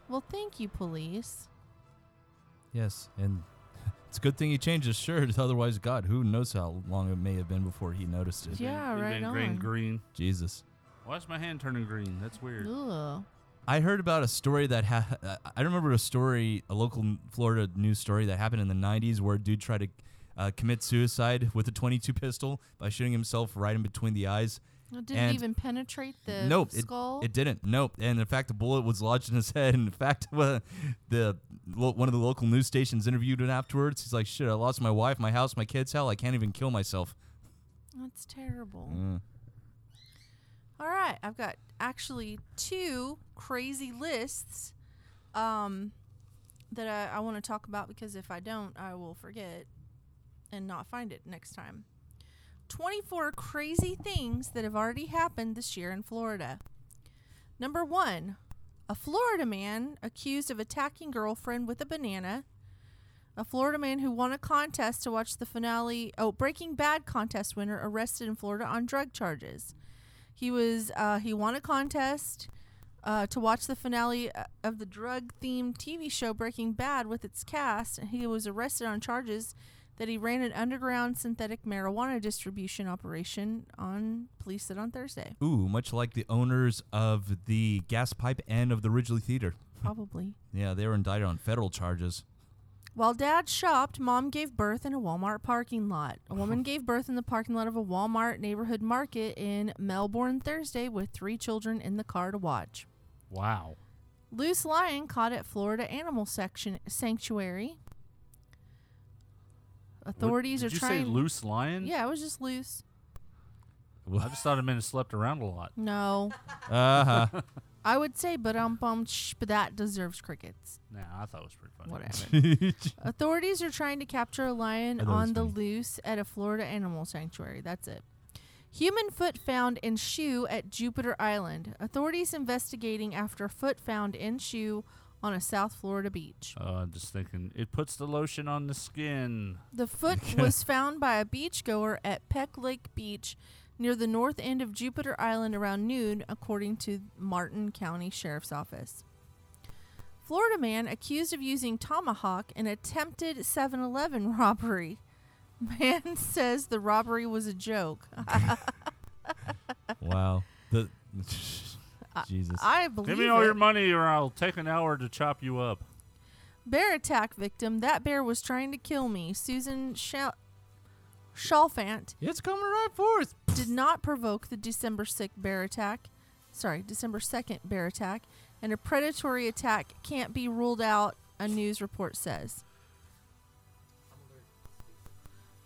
Well, thank you, police. Yes, and it's a good thing he changed his shirt. Otherwise, God, who knows how long it may have been before he noticed it. Yeah, It right been on. green, green. Jesus. Why is my hand turning green? That's weird. Ugh. I heard about a story that ha- I remember a story, a local Florida news story that happened in the 90s where a dude tried to uh, commit suicide with a 22 pistol by shooting himself right in between the eyes. It didn't And- even penetrate the nope, it, skull. it didn't. Nope. And in fact, the bullet was lodged in his head. And in fact, uh, the lo- one of the local news stations interviewed him afterwards. He's like, "Shit, I lost my wife, my house, my kids. Hell, I can't even kill myself." That's terrible. Mm. All right, I've got actually two crazy lists um, that I, I want to talk about because if I don't, I will forget and not find it next time. 24 crazy things that have already happened this year in Florida. Number one, a Florida man accused of attacking girlfriend with a banana. A Florida man who won a contest to watch the finale, oh, Breaking Bad contest winner arrested in Florida on drug charges. He was uh, he won a contest uh, to watch the finale uh, of the drug-themed TV show Breaking Bad with its cast, and he was arrested on charges that he ran an underground synthetic marijuana distribution operation on police said on Thursday. Ooh, much like the owners of the gas pipe and of the Ridgely Theater. Probably. Yeah, they were indicted on federal charges. While dad shopped, mom gave birth in a Walmart parking lot. A woman gave birth in the parking lot of a Walmart neighborhood market in Melbourne Thursday with three children in the car to watch. Wow. Loose lion caught at Florida Animal Section Sanctuary. Authorities What- did are you trying. say loose lion? Yeah, it was just loose. I just thought it meant it slept around a lot. No, Uh huh. I would say, but um, bum, but that deserves crickets. Nah, I thought it was pretty funny. Whatever. Authorities are trying to capture a lion I thought it was on the loose at a Florida animal sanctuary. That's it. Human foot found in shoe at Jupiter Island. Authorities investigating after foot found in shoe on a South Florida beach. Uh, I'm just thinking, it puts the lotion on the skin. The foot was found by a beachgoer at Peck Lake Beach near the north end of Jupiter Island around noon, according to Martin County Sheriff's Office. Florida man accused of using tomahawk in attempted 7 Eleven robbery. Man says the robbery was a joke. wow. The Jesus. I believe Give me all it. your money or I'll take an hour to chop you up. Bear attack victim. That bear was trying to kill me. Susan Shal- Chalfant it's coming right for us. did not provoke the December 6th bear attack. Sorry, December 2nd bear attack, and a predatory attack can't be ruled out, a news report says.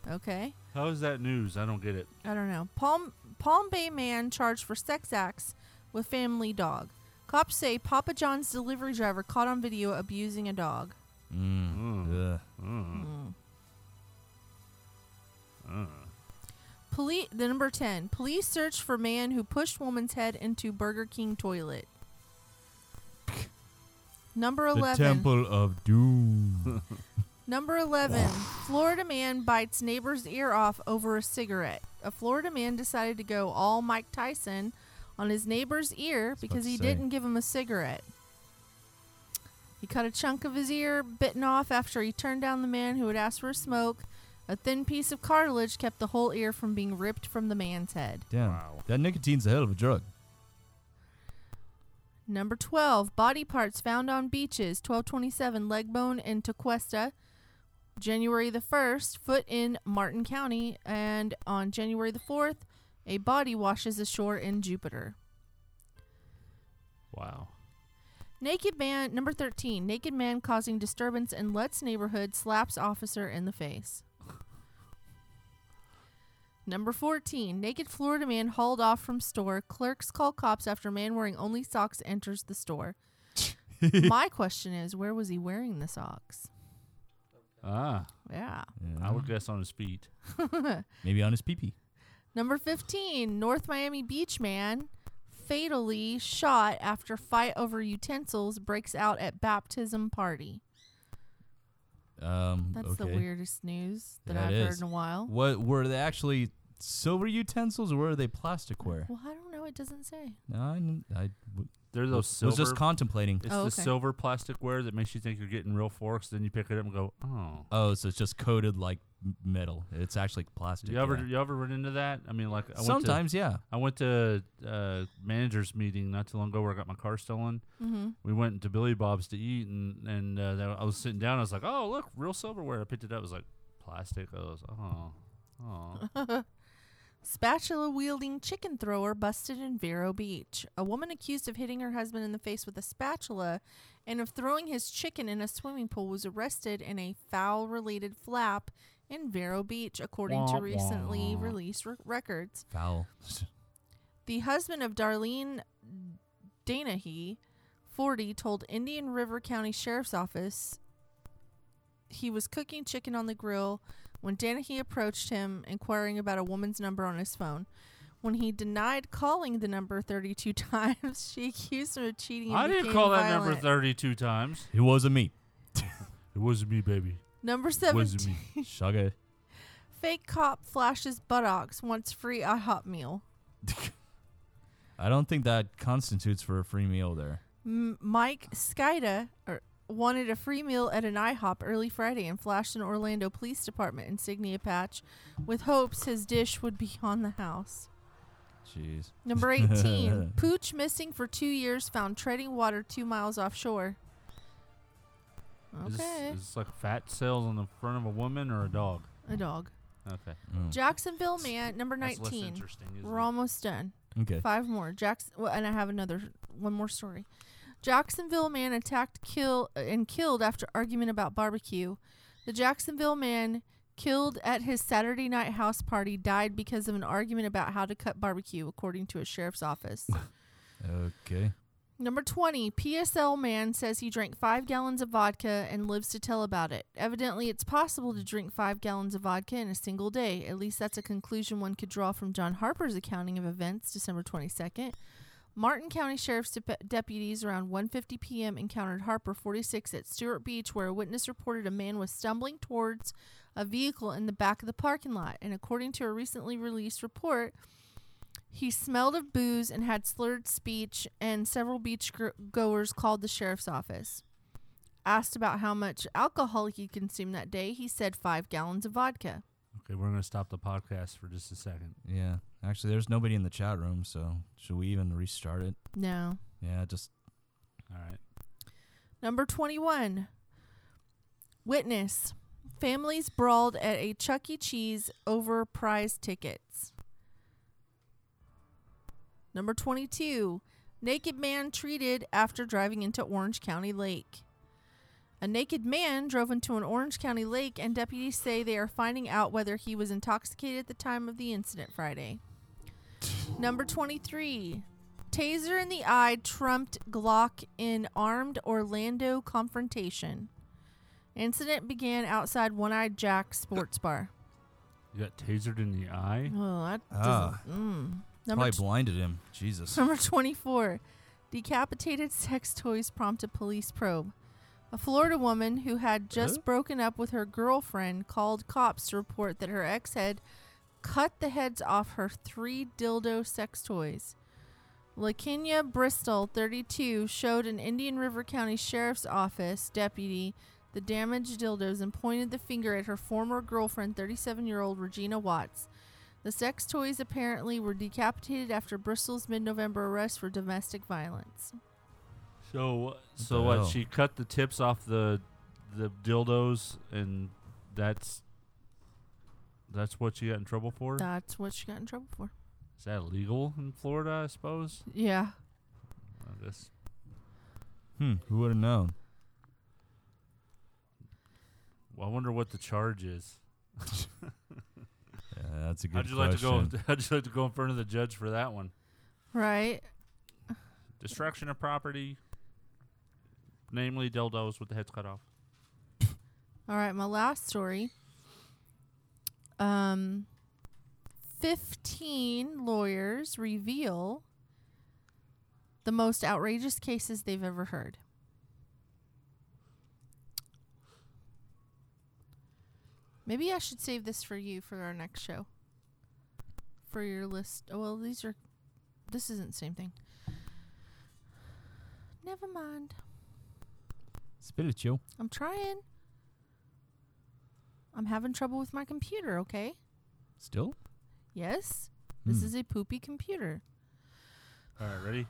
Okay. How is that news? I don't get it. I don't know. Palm Palm Bay man charged for sex acts with family dog. Cops say Papa John's delivery driver caught on video abusing a dog. Mm. Ugh. Mm. Mm. Police. The number ten. Police search for man who pushed woman's head into Burger King toilet. Number eleven. The. Temple of Doom. Number 11. Florida man bites neighbor's ear off over a cigarette. A Florida man decided to go all Mike Tyson on his neighbor's ear because he say. didn't give him a cigarette. He cut a chunk of his ear, bitten off after he turned down the man who had asked for a smoke. A thin piece of cartilage kept the whole ear from being ripped from the man's head. Damn. Wow. That nicotine's a hell of a drug. Number 12. Body parts found on beaches. 1227 leg bone in Tequesta. January the 1st, foot in Martin County. And on January the 4th, a body washes ashore in Jupiter. Wow. Naked man, number 13. Naked man causing disturbance in Lutz neighborhood slaps officer in the face. Number 14. Naked Florida man hauled off from store. Clerks call cops after man wearing only socks enters the store. My question is, where was he wearing the socks? Ah, Yeah. I would guess on his feet. Maybe on his pee-pee. Number 15. North Miami Beach man fatally shot after fight over utensils breaks out at baptism party. Um, That's the weirdest news that Yeah, I've it heard in a while. What were they actually silver utensils or were they plasticware? Well, I don't know. It doesn't say. No, I, kn- I w- They're was those silver. Was just contemplating. it's Oh, the okay. silver plasticware that makes you think you're getting real forks. Then you pick it up and go, oh. Oh, so it's just coated like m- metal. It's actually plastic. You ever yeah. you ever run into that? I mean, like I went to, Sometimes, yeah. I went to uh, managers meeting not too long ago where I got my car stolen. Mm-hmm. We went to Billy Bob's to eat, and and uh, then I was sitting down. I was like, "Oh, look, real silverware." I picked it up. It was like plastic. I was, "Oh, oh." Spatula wielding chicken thrower busted in Vero Beach. A woman accused of hitting her husband in the face with a spatula and of throwing his chicken in a swimming pool was arrested in a foul related flap in Vero Beach, according to recently wah. released re- records. Foul. The husband of Darlene Danahy, 40, told Indian River County Sheriff's Office he was cooking chicken on the grill when Danahy approached him inquiring about a woman's number on his phone. When he denied calling the number 32 times, she accused him of cheating and I didn't became call that number thirty-two times. it wasn't me. It wasn't me, baby. Number It 17. wasn't me. Shugga. Fake cop flashes buttocks, wants free IHOP meal. I don't think that constitutes for a free meal there. M- Mike Skida or, wanted a free meal at an IHOP early Friday and flashed an Orlando Police Department insignia patch with hopes his dish would be on the house. Jeez. Number 18. Pooch missing for two years found treading water two miles offshore. Is, Okay. this, is this like fat cells on the front of a woman or a dog? A dog. Okay, Mm. Jacksonville man, number that's less 19. interesting. Isn't We're it? almost done. Okay. Five more. Jackson, well, and I have another one more story. Jacksonville man attacked, kill, uh, and killed after argument about barbecue. The Jacksonville man killed at his Saturday night house party died because of an argument about how to cut barbecue, according to a sheriff's office. Okay. Number 20, PSL man says he drank five gallons of vodka and lives to tell about it. Evidently, it's possible to drink five gallons of vodka in a single day. At least that's a conclusion one could draw from John Harper's accounting of events, December 22nd. Martin County Sheriff's dep- deputies around 1:50 p.m. encountered Harper 46 at Stuart Beach where a witness reported a man was stumbling towards a vehicle in the back of the parking lot and according to a recently released report he smelled of booze and had slurred speech, and several beach gr- goers called the sheriff's office. Asked about how much alcohol he consumed that day, he said five gallons of vodka. Okay, we're gonna stop the podcast for just a second. Yeah. Actually, there's nobody in the chat room, so should we even restart it? No. Yeah, just All right. Number 21. Witness. Families brawled at a Chuck E. Cheese over prize tickets. Number 22. Naked man treated after driving into Orange County Lake. A naked man drove into an Orange County lake, and deputies say they are finding out whether he was intoxicated at the time of the incident Friday. Number 23. Taser in the eye trumped Glock in armed Orlando confrontation. Incident began outside One Eyed Jack Sports Bar. You got tasered in the eye. Oh, that Ah. doesn't. Mm. Number Probably t- blinded him. Jesus. Number 24. Decapitated sex toys prompted police probe. A Florida woman who had just Huh? broken up with her girlfriend called cops to report that her ex had cut the heads off her three dildo sex toys. LaKenya Bristol, 32, showed an Indian River County Sheriff's Office deputy the damaged dildos and pointed the finger at her former girlfriend, 37 year old Regina Watts. The sex toys apparently were decapitated after Bristol's mid November arrest for domestic violence. So so what? hell? She cut the tips off the the dildos, and that's that's what she got in trouble for. That's what she got in trouble for. Is that illegal in Florida? I suppose. Yeah. I guess. Hmm. Who would have known? Well, I wonder what the charge is. Yeah, that's a good How'd you question. like to go? How'd you like to go in front of the judge for that one? Right. Destruction of property, namely dildos with the heads cut off. All right, my last story. Um 15 lawyers reveal the most outrageous cases they've ever heard. Maybe I should save this for you for our next show. For your list. Oh, well, these are this isn't the same thing. Never mind. Spit it, Joe. I'm trying. I'm having trouble with my computer, okay? Still? Yes. This Hmm. is a poopy computer. All right, ready?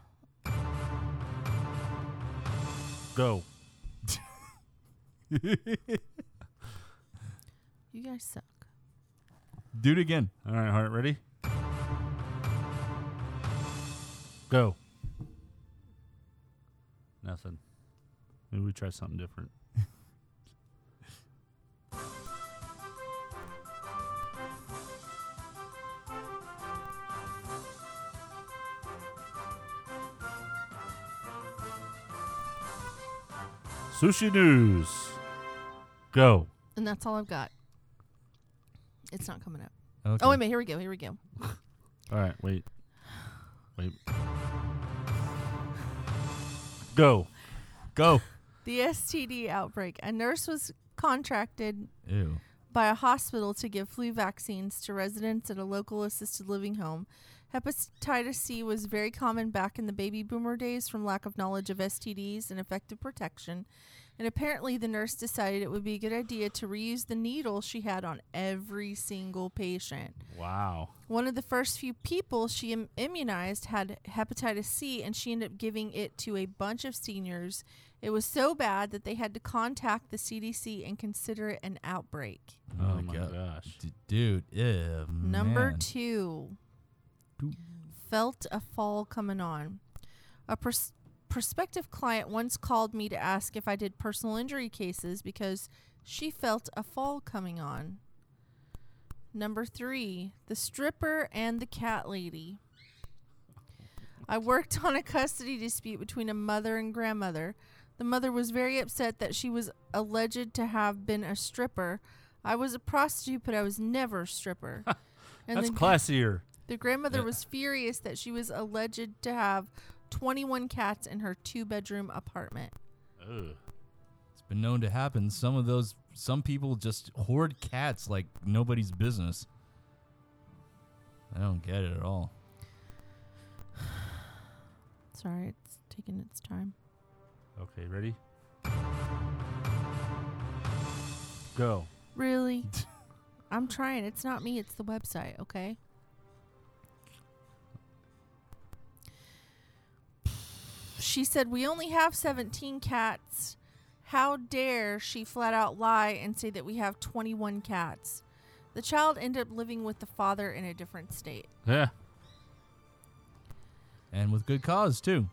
Go. You guys suck. Do it again. All right, all right, ready? Go. Nothing. Maybe we try something different. Sushi news. Go. And that's all I've got. It's not coming up. Okay. Oh, wait a minute. Here we go. Here we go. All right, wait. Wait. Go. Go. The STD outbreak. A nurse was contracted Ew. by a hospital to give flu vaccines to residents at a local assisted living home. Hepatitis C was very common back in the baby boomer days from lack of knowledge of STDs and effective protection. And apparently, the nurse decided it would be a good idea to reuse the needle she had on every single patient. Wow. One of the first few people she Im- immunized had hepatitis C, and she ended up giving it to a bunch of seniors. It was so bad that they had to contact the CDC and consider it an outbreak. Oh, oh, my my God. gosh. D- dude. Ew, Number man. two, Two. felt a fall coming on. A pros- prospective client once called me to ask if I did personal injury cases because she felt a fall coming on. Number three, the stripper and the cat lady. I worked on a custody dispute between a mother and grandmother. The mother was very upset that she was alleged to have been a stripper. I was a prostitute, but I was never a stripper. and That's the, classier. the grandmother Yeah. was furious that she was alleged to have 21 cats in her two bedroom apartment. Ugh. It's been known to happen. Some of those, some people just hoard cats like nobody's business. I don't get it at all. Sorry, it's taking its time. Okay, ready? Go. Really? I'm trying. It's not me, it's the website, okay? She said, We only have 17 cats. How dare she flat out lie and say that we have 21 cats? The child ended up living with the father in a different state. Yeah. and with good cause too.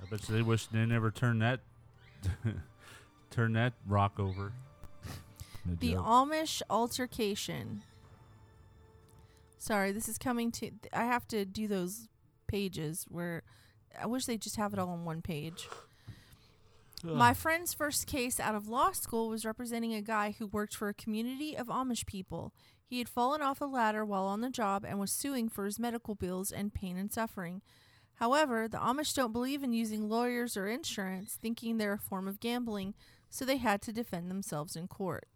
I bet you they wish they never turned that turn that rock over. No The joke. Amish altercation. Sorry, this is coming to. I have to do those pages where I wish they just have it all on one page. My friend's first case out of law school was representing a guy who worked for a community of Amish people. He had fallen off a ladder while on the job and was suing for his medical bills and pain and suffering. However, the Amish don't believe in using lawyers or insurance, thinking they're a form of gambling, so they had to defend themselves in court.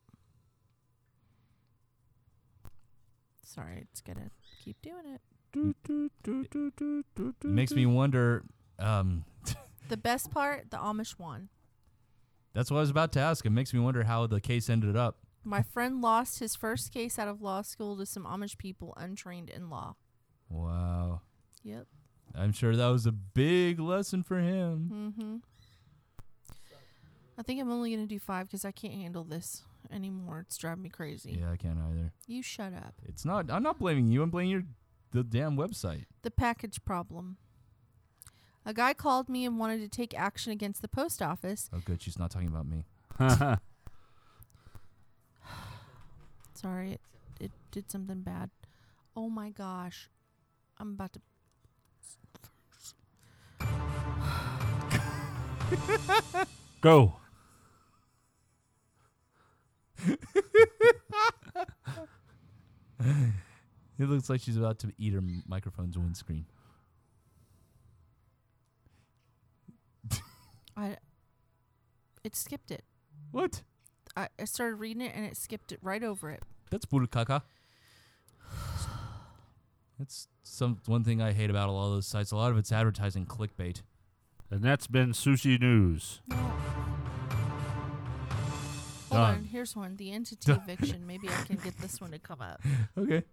Sorry, it's gonna keep doing it. It makes me wonder. Um, The best part, the Amish won. that's what I was about to ask. It makes me wonder how the case ended up. My friend lost his first case out of law school to some Amish people untrained in law. Wow. Yep. I'm sure that was a big lesson for him. Mm-hmm. I think I'm only gonna do five because I can't handle this anymore. It's driving me crazy. Yeah, I can't either. You shut up. It's not. I'm not blaming you. I'm blaming your the damn website. The package problem. A guy called me and wanted to take action against the post office. Oh, good. She's not talking about me. Sorry, it, it did something bad. Oh my gosh. I'm about to. Go. It looks like she's about to eat her m- microphone's windscreen. I. It skipped it. What? I, I started reading it and it skipped it right over it. That's burukaka. That's some one thing I hate about a lot of those sites. A lot of it's advertising clickbait. And that's been Sushi News. No. Hold Done. on, here's one. The entity eviction. Maybe I can get this one to come up. Okay.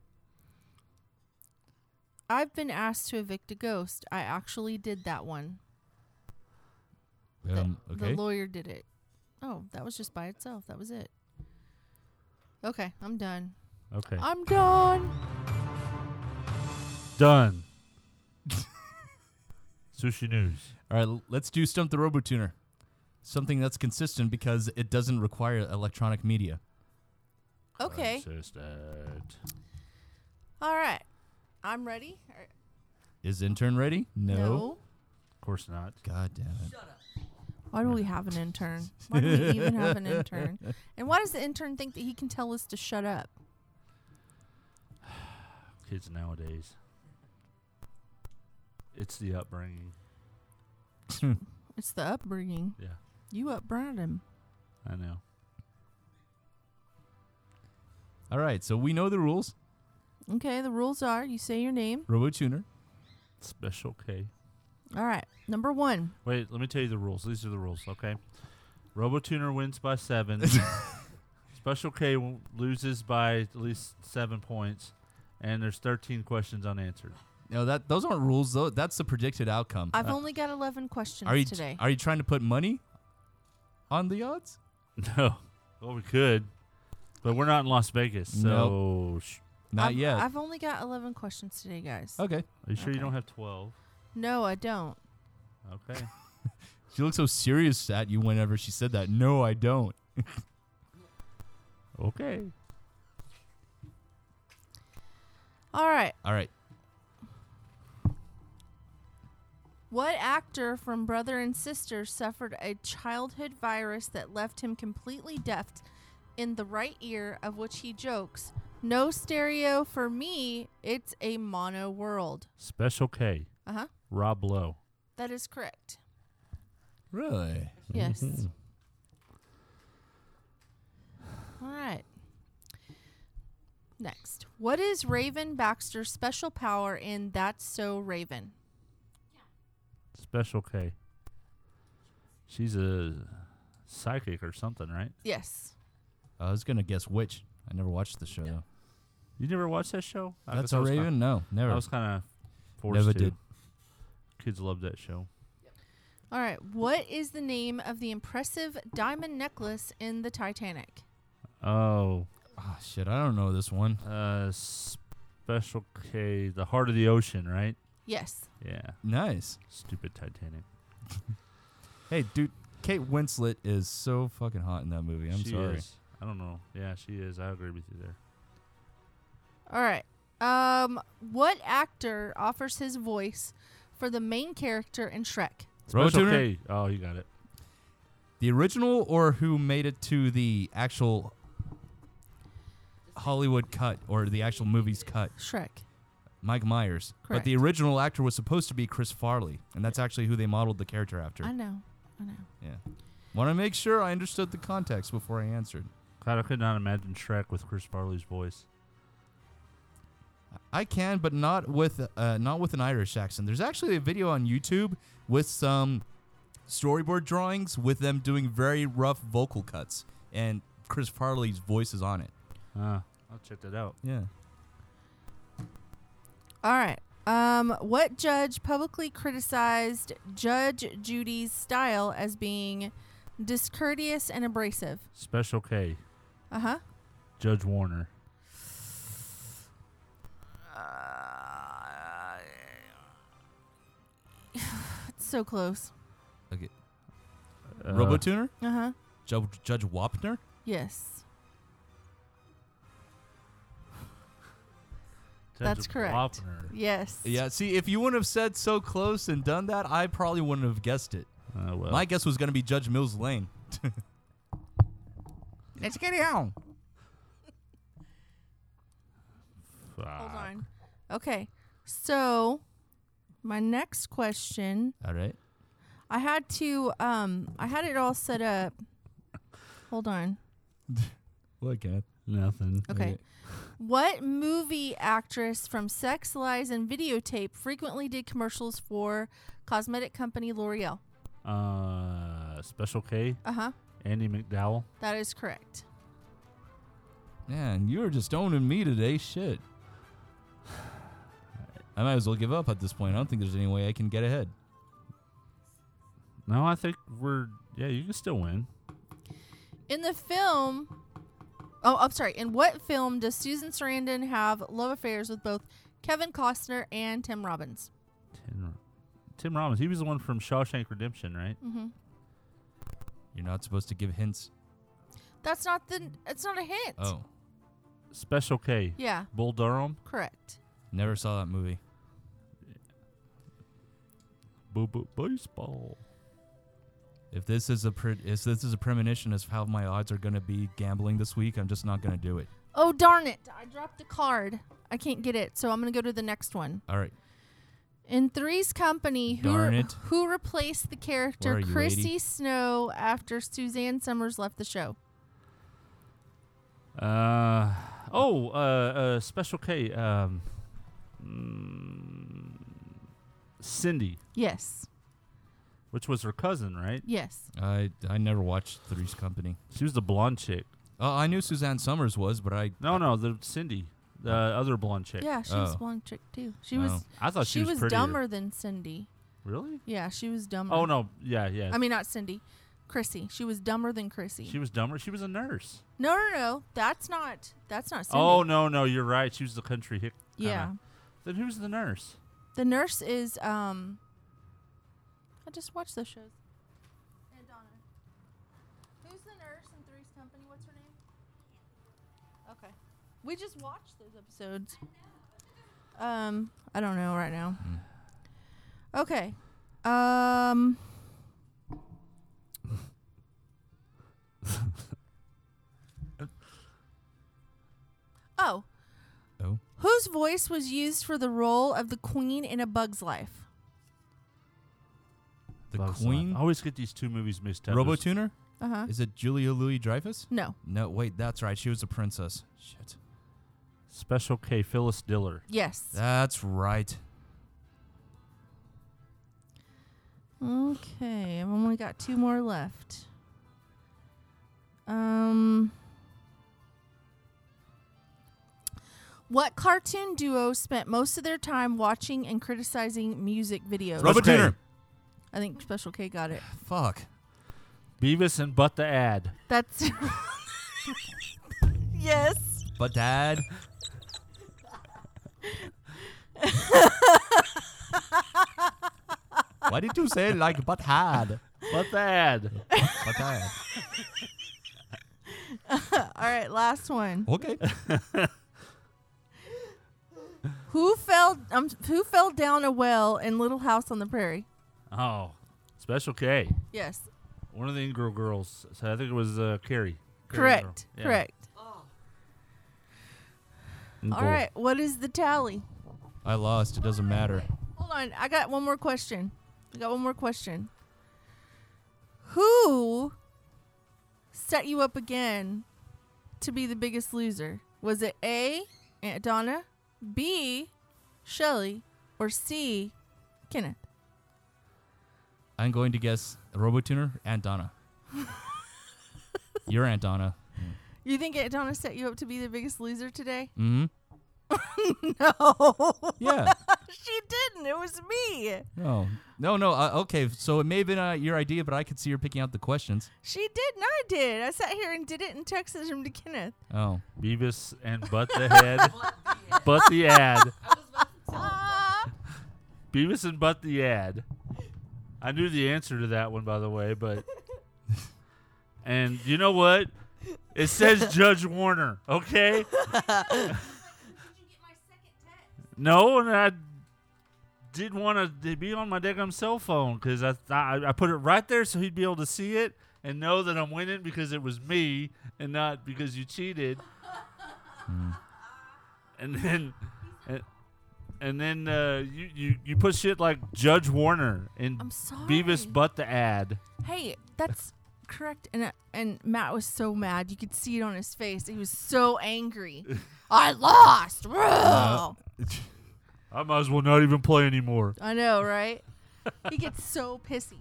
I've been asked to evict a ghost. I actually did that one. The- Um, The okay. lawyer did it. Oh, that was just by itself. That was it. Okay, I'm done. Okay. I'm done. Done. Sushi News. All right, l- let's do Stump the RoboTuner. Something that's consistent because it doesn't require electronic media. Okay. Consistent. All right. I'm ready. Are- Is intern ready? No. Of course not. God damn it. Why do we have an intern? Why do we even have an intern? And why does the intern think that he can tell us to shut up? Kids nowadays. It's the upbringing. It's the upbringing. Yeah, You upbrought him. I know. All right, so we know the rules. Okay, the rules are you say your name. RoboTuner. Special K. All right. Number one. Wait, let me tell you the rules. These are the rules, okay? RoboTuner wins by seven. Special K w- loses by at least seven points, and there's 13 questions unanswered. No, that those aren't rules though. That's the predicted outcome. I've Uh, only got 11 questions are you today. are you trying to put money on the odds? No, well we could, but we're not in Las Vegas, so Nope. sh- Not I've, yet. I've only got 11 questions today, guys. okay. are you sure you Okay. don't have 12? No, I don't. Okay. She looked so serious at you whenever she said that. No, I don't. okay. All right. All right. What actor from Brother and Sister suffered a childhood virus that left him completely deaf in the right ear, of which he jokes, No stereo for me, it's a mono world. Special K. Uh huh. Rob Lowe. That is correct. Really? Yes. Mhm. All right. Next. What is Raven Baxter's special power in That's So Raven? Special K. She's a psychic or something, right? Yes. I was gonna guess which. I never watched the show though. You never watched that show? That's a I a was Raven? No, never. I was kind of forced Never to. did. Kids love that show. All right. What is the name of the impressive diamond necklace in the Titanic? Oh, Ah, shit. I don't know this one. uh, Special K. The Heart of the Ocean, right? Yes. Yeah. Nice. Stupid Titanic. Hey, dude, Kate Winslet is so fucking hot in that movie. I'm she sorry. Is. I don't know. Yeah, she is. I agree with you there. All right. Um, what actor offers his voice for the main character in Shrek? Robo Special Tuner? K. Oh, you got it. The original or who made it to the actual Hollywood cut or the actual movie's cut? Shrek. Mike Myers. Correct. But the original actor was supposed to be Chris Farley, and that's actually who they modeled the character after. I know. I know. Yeah. Want to make sure I understood the context before I answered. God, I could not imagine Shrek with Chris Farley's voice. I can, but not with uh, not with an Irish accent. There's actually a video on YouTube with some storyboard drawings with them doing very rough vocal cuts, and Chris Farley's voice is on it. Ah, I'll check that out. Yeah. All right. Um, what judge publicly criticized Judge Judy's style as being discourteous and abrasive? Special K. Uh huh. Judge Warner. So close. Okay. Uh, RoboTuner? Uh huh. Judge, Judge Wapner? Yes. Judge That's correct. Wapner. Yes. Yeah, see, if you wouldn't have said so close and done that, I probably wouldn't have guessed it. Uh, well, My guess was going to be Judge Mills Lane. Let's get it on. Hold on. Okay. So, my next question, All right. I had to, um, I had it all set up. Hold on. What, Kath? Nothing. Okay. What movie actress from Sex, Lies, and Videotape frequently did commercials for cosmetic company L'Oreal? Uh, Special K. Uh huh. Andie MacDowell. That is correct. Man, you are just owning me today. Shit. I might as well give up at this point. I don't think there's any way I can get ahead. No, I think we're. Yeah, you can still win. In the film, oh, I'm sorry. In what film does Susan Sarandon have love affairs with both Kevin Costner and Tim Robbins? Tim, Tim Robbins. He was the one from Shawshank Redemption, right? Mm-hmm. You're not supposed to give hints. That's not the. It's not a hint. Oh, Special K. Yeah, Bull Durham. correct. never saw that movie. Boo boo baseball. If this is a pre- if this is a premonition as how my odds are going to be gambling this week, I'm just not going to do it. Oh darn it! I dropped the card. I can't get it, so I'm gonna go to the next one. All right. In Three's Company, who Darn it. who replaced the character are you, Chrissy lady? Snow after Suzanne Somers left the show? Uh oh. Uh, uh Special K. Um. mm, Cindy, Yes, which was her cousin, right? yes. I I never watched Three's Company. She was the blonde chick. Oh, I knew Suzanne Somers was, but I No, no, the Cindy, the other blonde chick. Yeah, she was Oh. blonde chick too. She Oh. was I thought she, she was prettier. dumber than Cindy. Really? Yeah, she was dumber. Oh no, yeah, yeah. I mean not Cindy, Chrissy. She was dumber than Chrissy. she was dumber. She was a nurse. no, no, no. That's not. That's not Cindy. Oh no, no, you're right. She was the country hick. kinda. yeah. Then who's the nurse? The nurse is um. I just watched those shows. And Donna. Who's the nurse in Three's Company? What's her name? Okay. We just watched those episodes. Um, I don't know right now. Okay. Um. oh, oh whose voice was used for the role of the queen in A Bug's Life? the Bugs Life. Queen I always get these two movies mixed up. Robo Tuner. Uh huh. Is it Julia Louis Dreyfus? No. No, wait, that's right. She was a princess. Shit. Special K. Phyllis Diller. Yes. That's right. Okay, I've only got two more left. Um, what cartoon duo spent most of their time watching and criticizing music videos? Robo K. Tuner. I think Special K got it. Fuck. Beavis and Butt the Ad. That's yes. But Dad. Why did you say like but had? But the ad. But had. All right, last one. Okay. Who fell? Um, who fell down a well in Little House on the Prairie? Oh, Special K. Yes, One of the Ingram girls. So I think it was uh, Carrie. Carrie correct. Ingram. Yeah. Correct. In All goal. right, what is the tally? I lost. It doesn't matter. Hold on, I got one more question. I got one more question. Who set you up again to be the biggest loser? Was it A, Aunt Donna, B, Shelly, or C, Kenneth? I'm going to guess RoboTuner Aunt Donna. You're Aunt Donna. You think Aunt Donna set you up to be the biggest loser today? Mm-hmm. No, Yeah. She didn't. It was me. No. No, no. Uh, okay, so it may have been uh, your idea, but I could see her picking out the questions. She did, and I did. I sat here and did it and texted him to Kenneth. Oh. Beavis and Butt the Head. Butt the ad. Beavis and Butt the ad. I knew the answer to that one, by the way, but. And you know what? It says Judge Warner, okay? No, and I didn't want to be on my daggum cell phone because I thought I put it right there so he'd be able to see it and know that I'm winning because it was me and not because you cheated. And then, and, and then uh, you, you you put shit like Judge Warner and. Beavis Butt the ad. Hey, that's correct. And uh, and Matt was so mad. You could see it on his face. He was so angry. I lost. Ugh. I might as well not even play anymore. I know, right? he gets so pissy.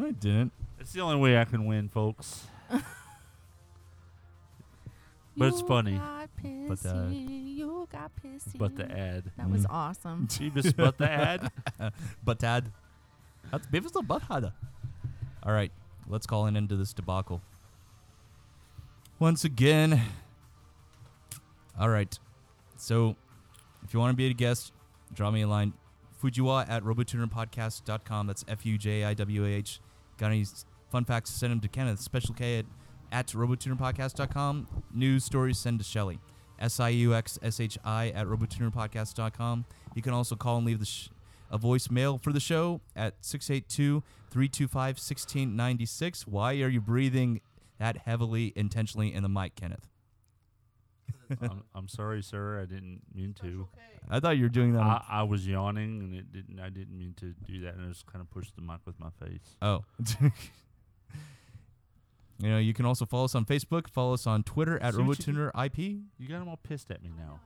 I didn't. It's the only way I can win, folks. But it's You funny. got pissy. But, uh, you got pissy. But the ad. That was Mm. awesome. Beavis but the ad. But Dad. That's Beavis the Butthead. All right, let's call an end to this debacle. Once again. All right. So, if you want to be a guest, draw me a line. Fujiwa at robotunerpodcast.com. That's F U J I W A H. Got any fun facts? Send them to Kenneth. Special K at, at robotunerpodcast.com. News stories, send to Shelly. S I U X S H I at robotunerpodcast.com. You can also call and leave the sh- a voicemail for the show at 682 325 1696. Why are you breathing that heavily, intentionally in the mic, Kenneth? I'm, I'm sorry, sir. I didn't mean to. I thought you were doing that. on- I, I was yawning, and it didn't. I didn't mean to do that, and I just kind of pushed the mic with my face. Oh. you know, you can also follow us on Facebook. Follow us on Twitter at See what you RoboTuner IP. You got them all pissed at me now.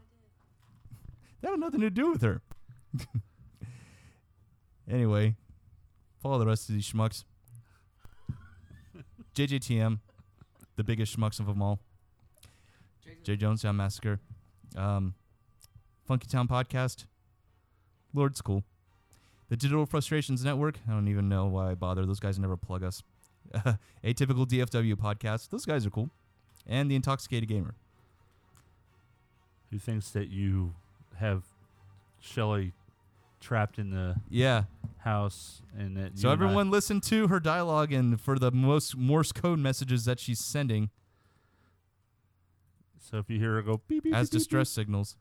That had nothing to do with her. anyway, follow the rest of these schmucks. JJTM, the biggest schmucks of them all. J Jonestown Massacre. Um, Funky Town Podcast. Lord School. The Digital Frustrations Network. I don't even know why I bother. Those guys never plug us. Atypical DFW Podcast. Those guys are cool. And The Intoxicated Gamer. Who thinks that you have Shelly trapped in the Yeah. house and that So everyone listen to her dialogue and for the most Morse code messages that she's sending so if you hear her go beep beep as beep, beep, distress signals,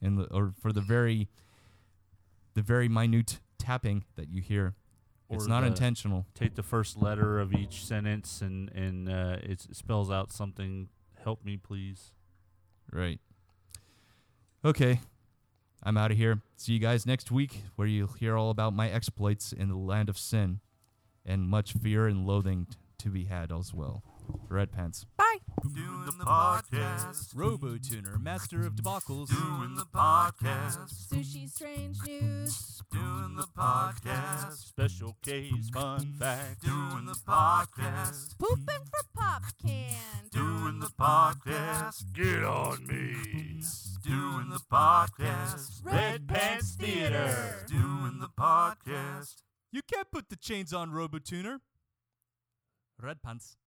and the, or for the very, the very minute tapping that you hear, it's not the- intentional. take the first letter of each sentence and and uh, it spells out something. Help me, please. Right. Okay. I'm out of here. See you guys next week where you'll hear all about my exploits in the land of sin and much fear and loathing t- to be had as well. Red Pants. Bye. Doing the podcast. RoboTuner, master of debacles. Doing the podcast. Sushi strange news. Doing the podcast. Special case fun fact. Doing the podcast. Pooping for pop can. Doing the podcast. Get on me. Doing the podcast. Red Pants Theater. Doing the podcast. You can't put the chains on RoboTuner. Red Pants.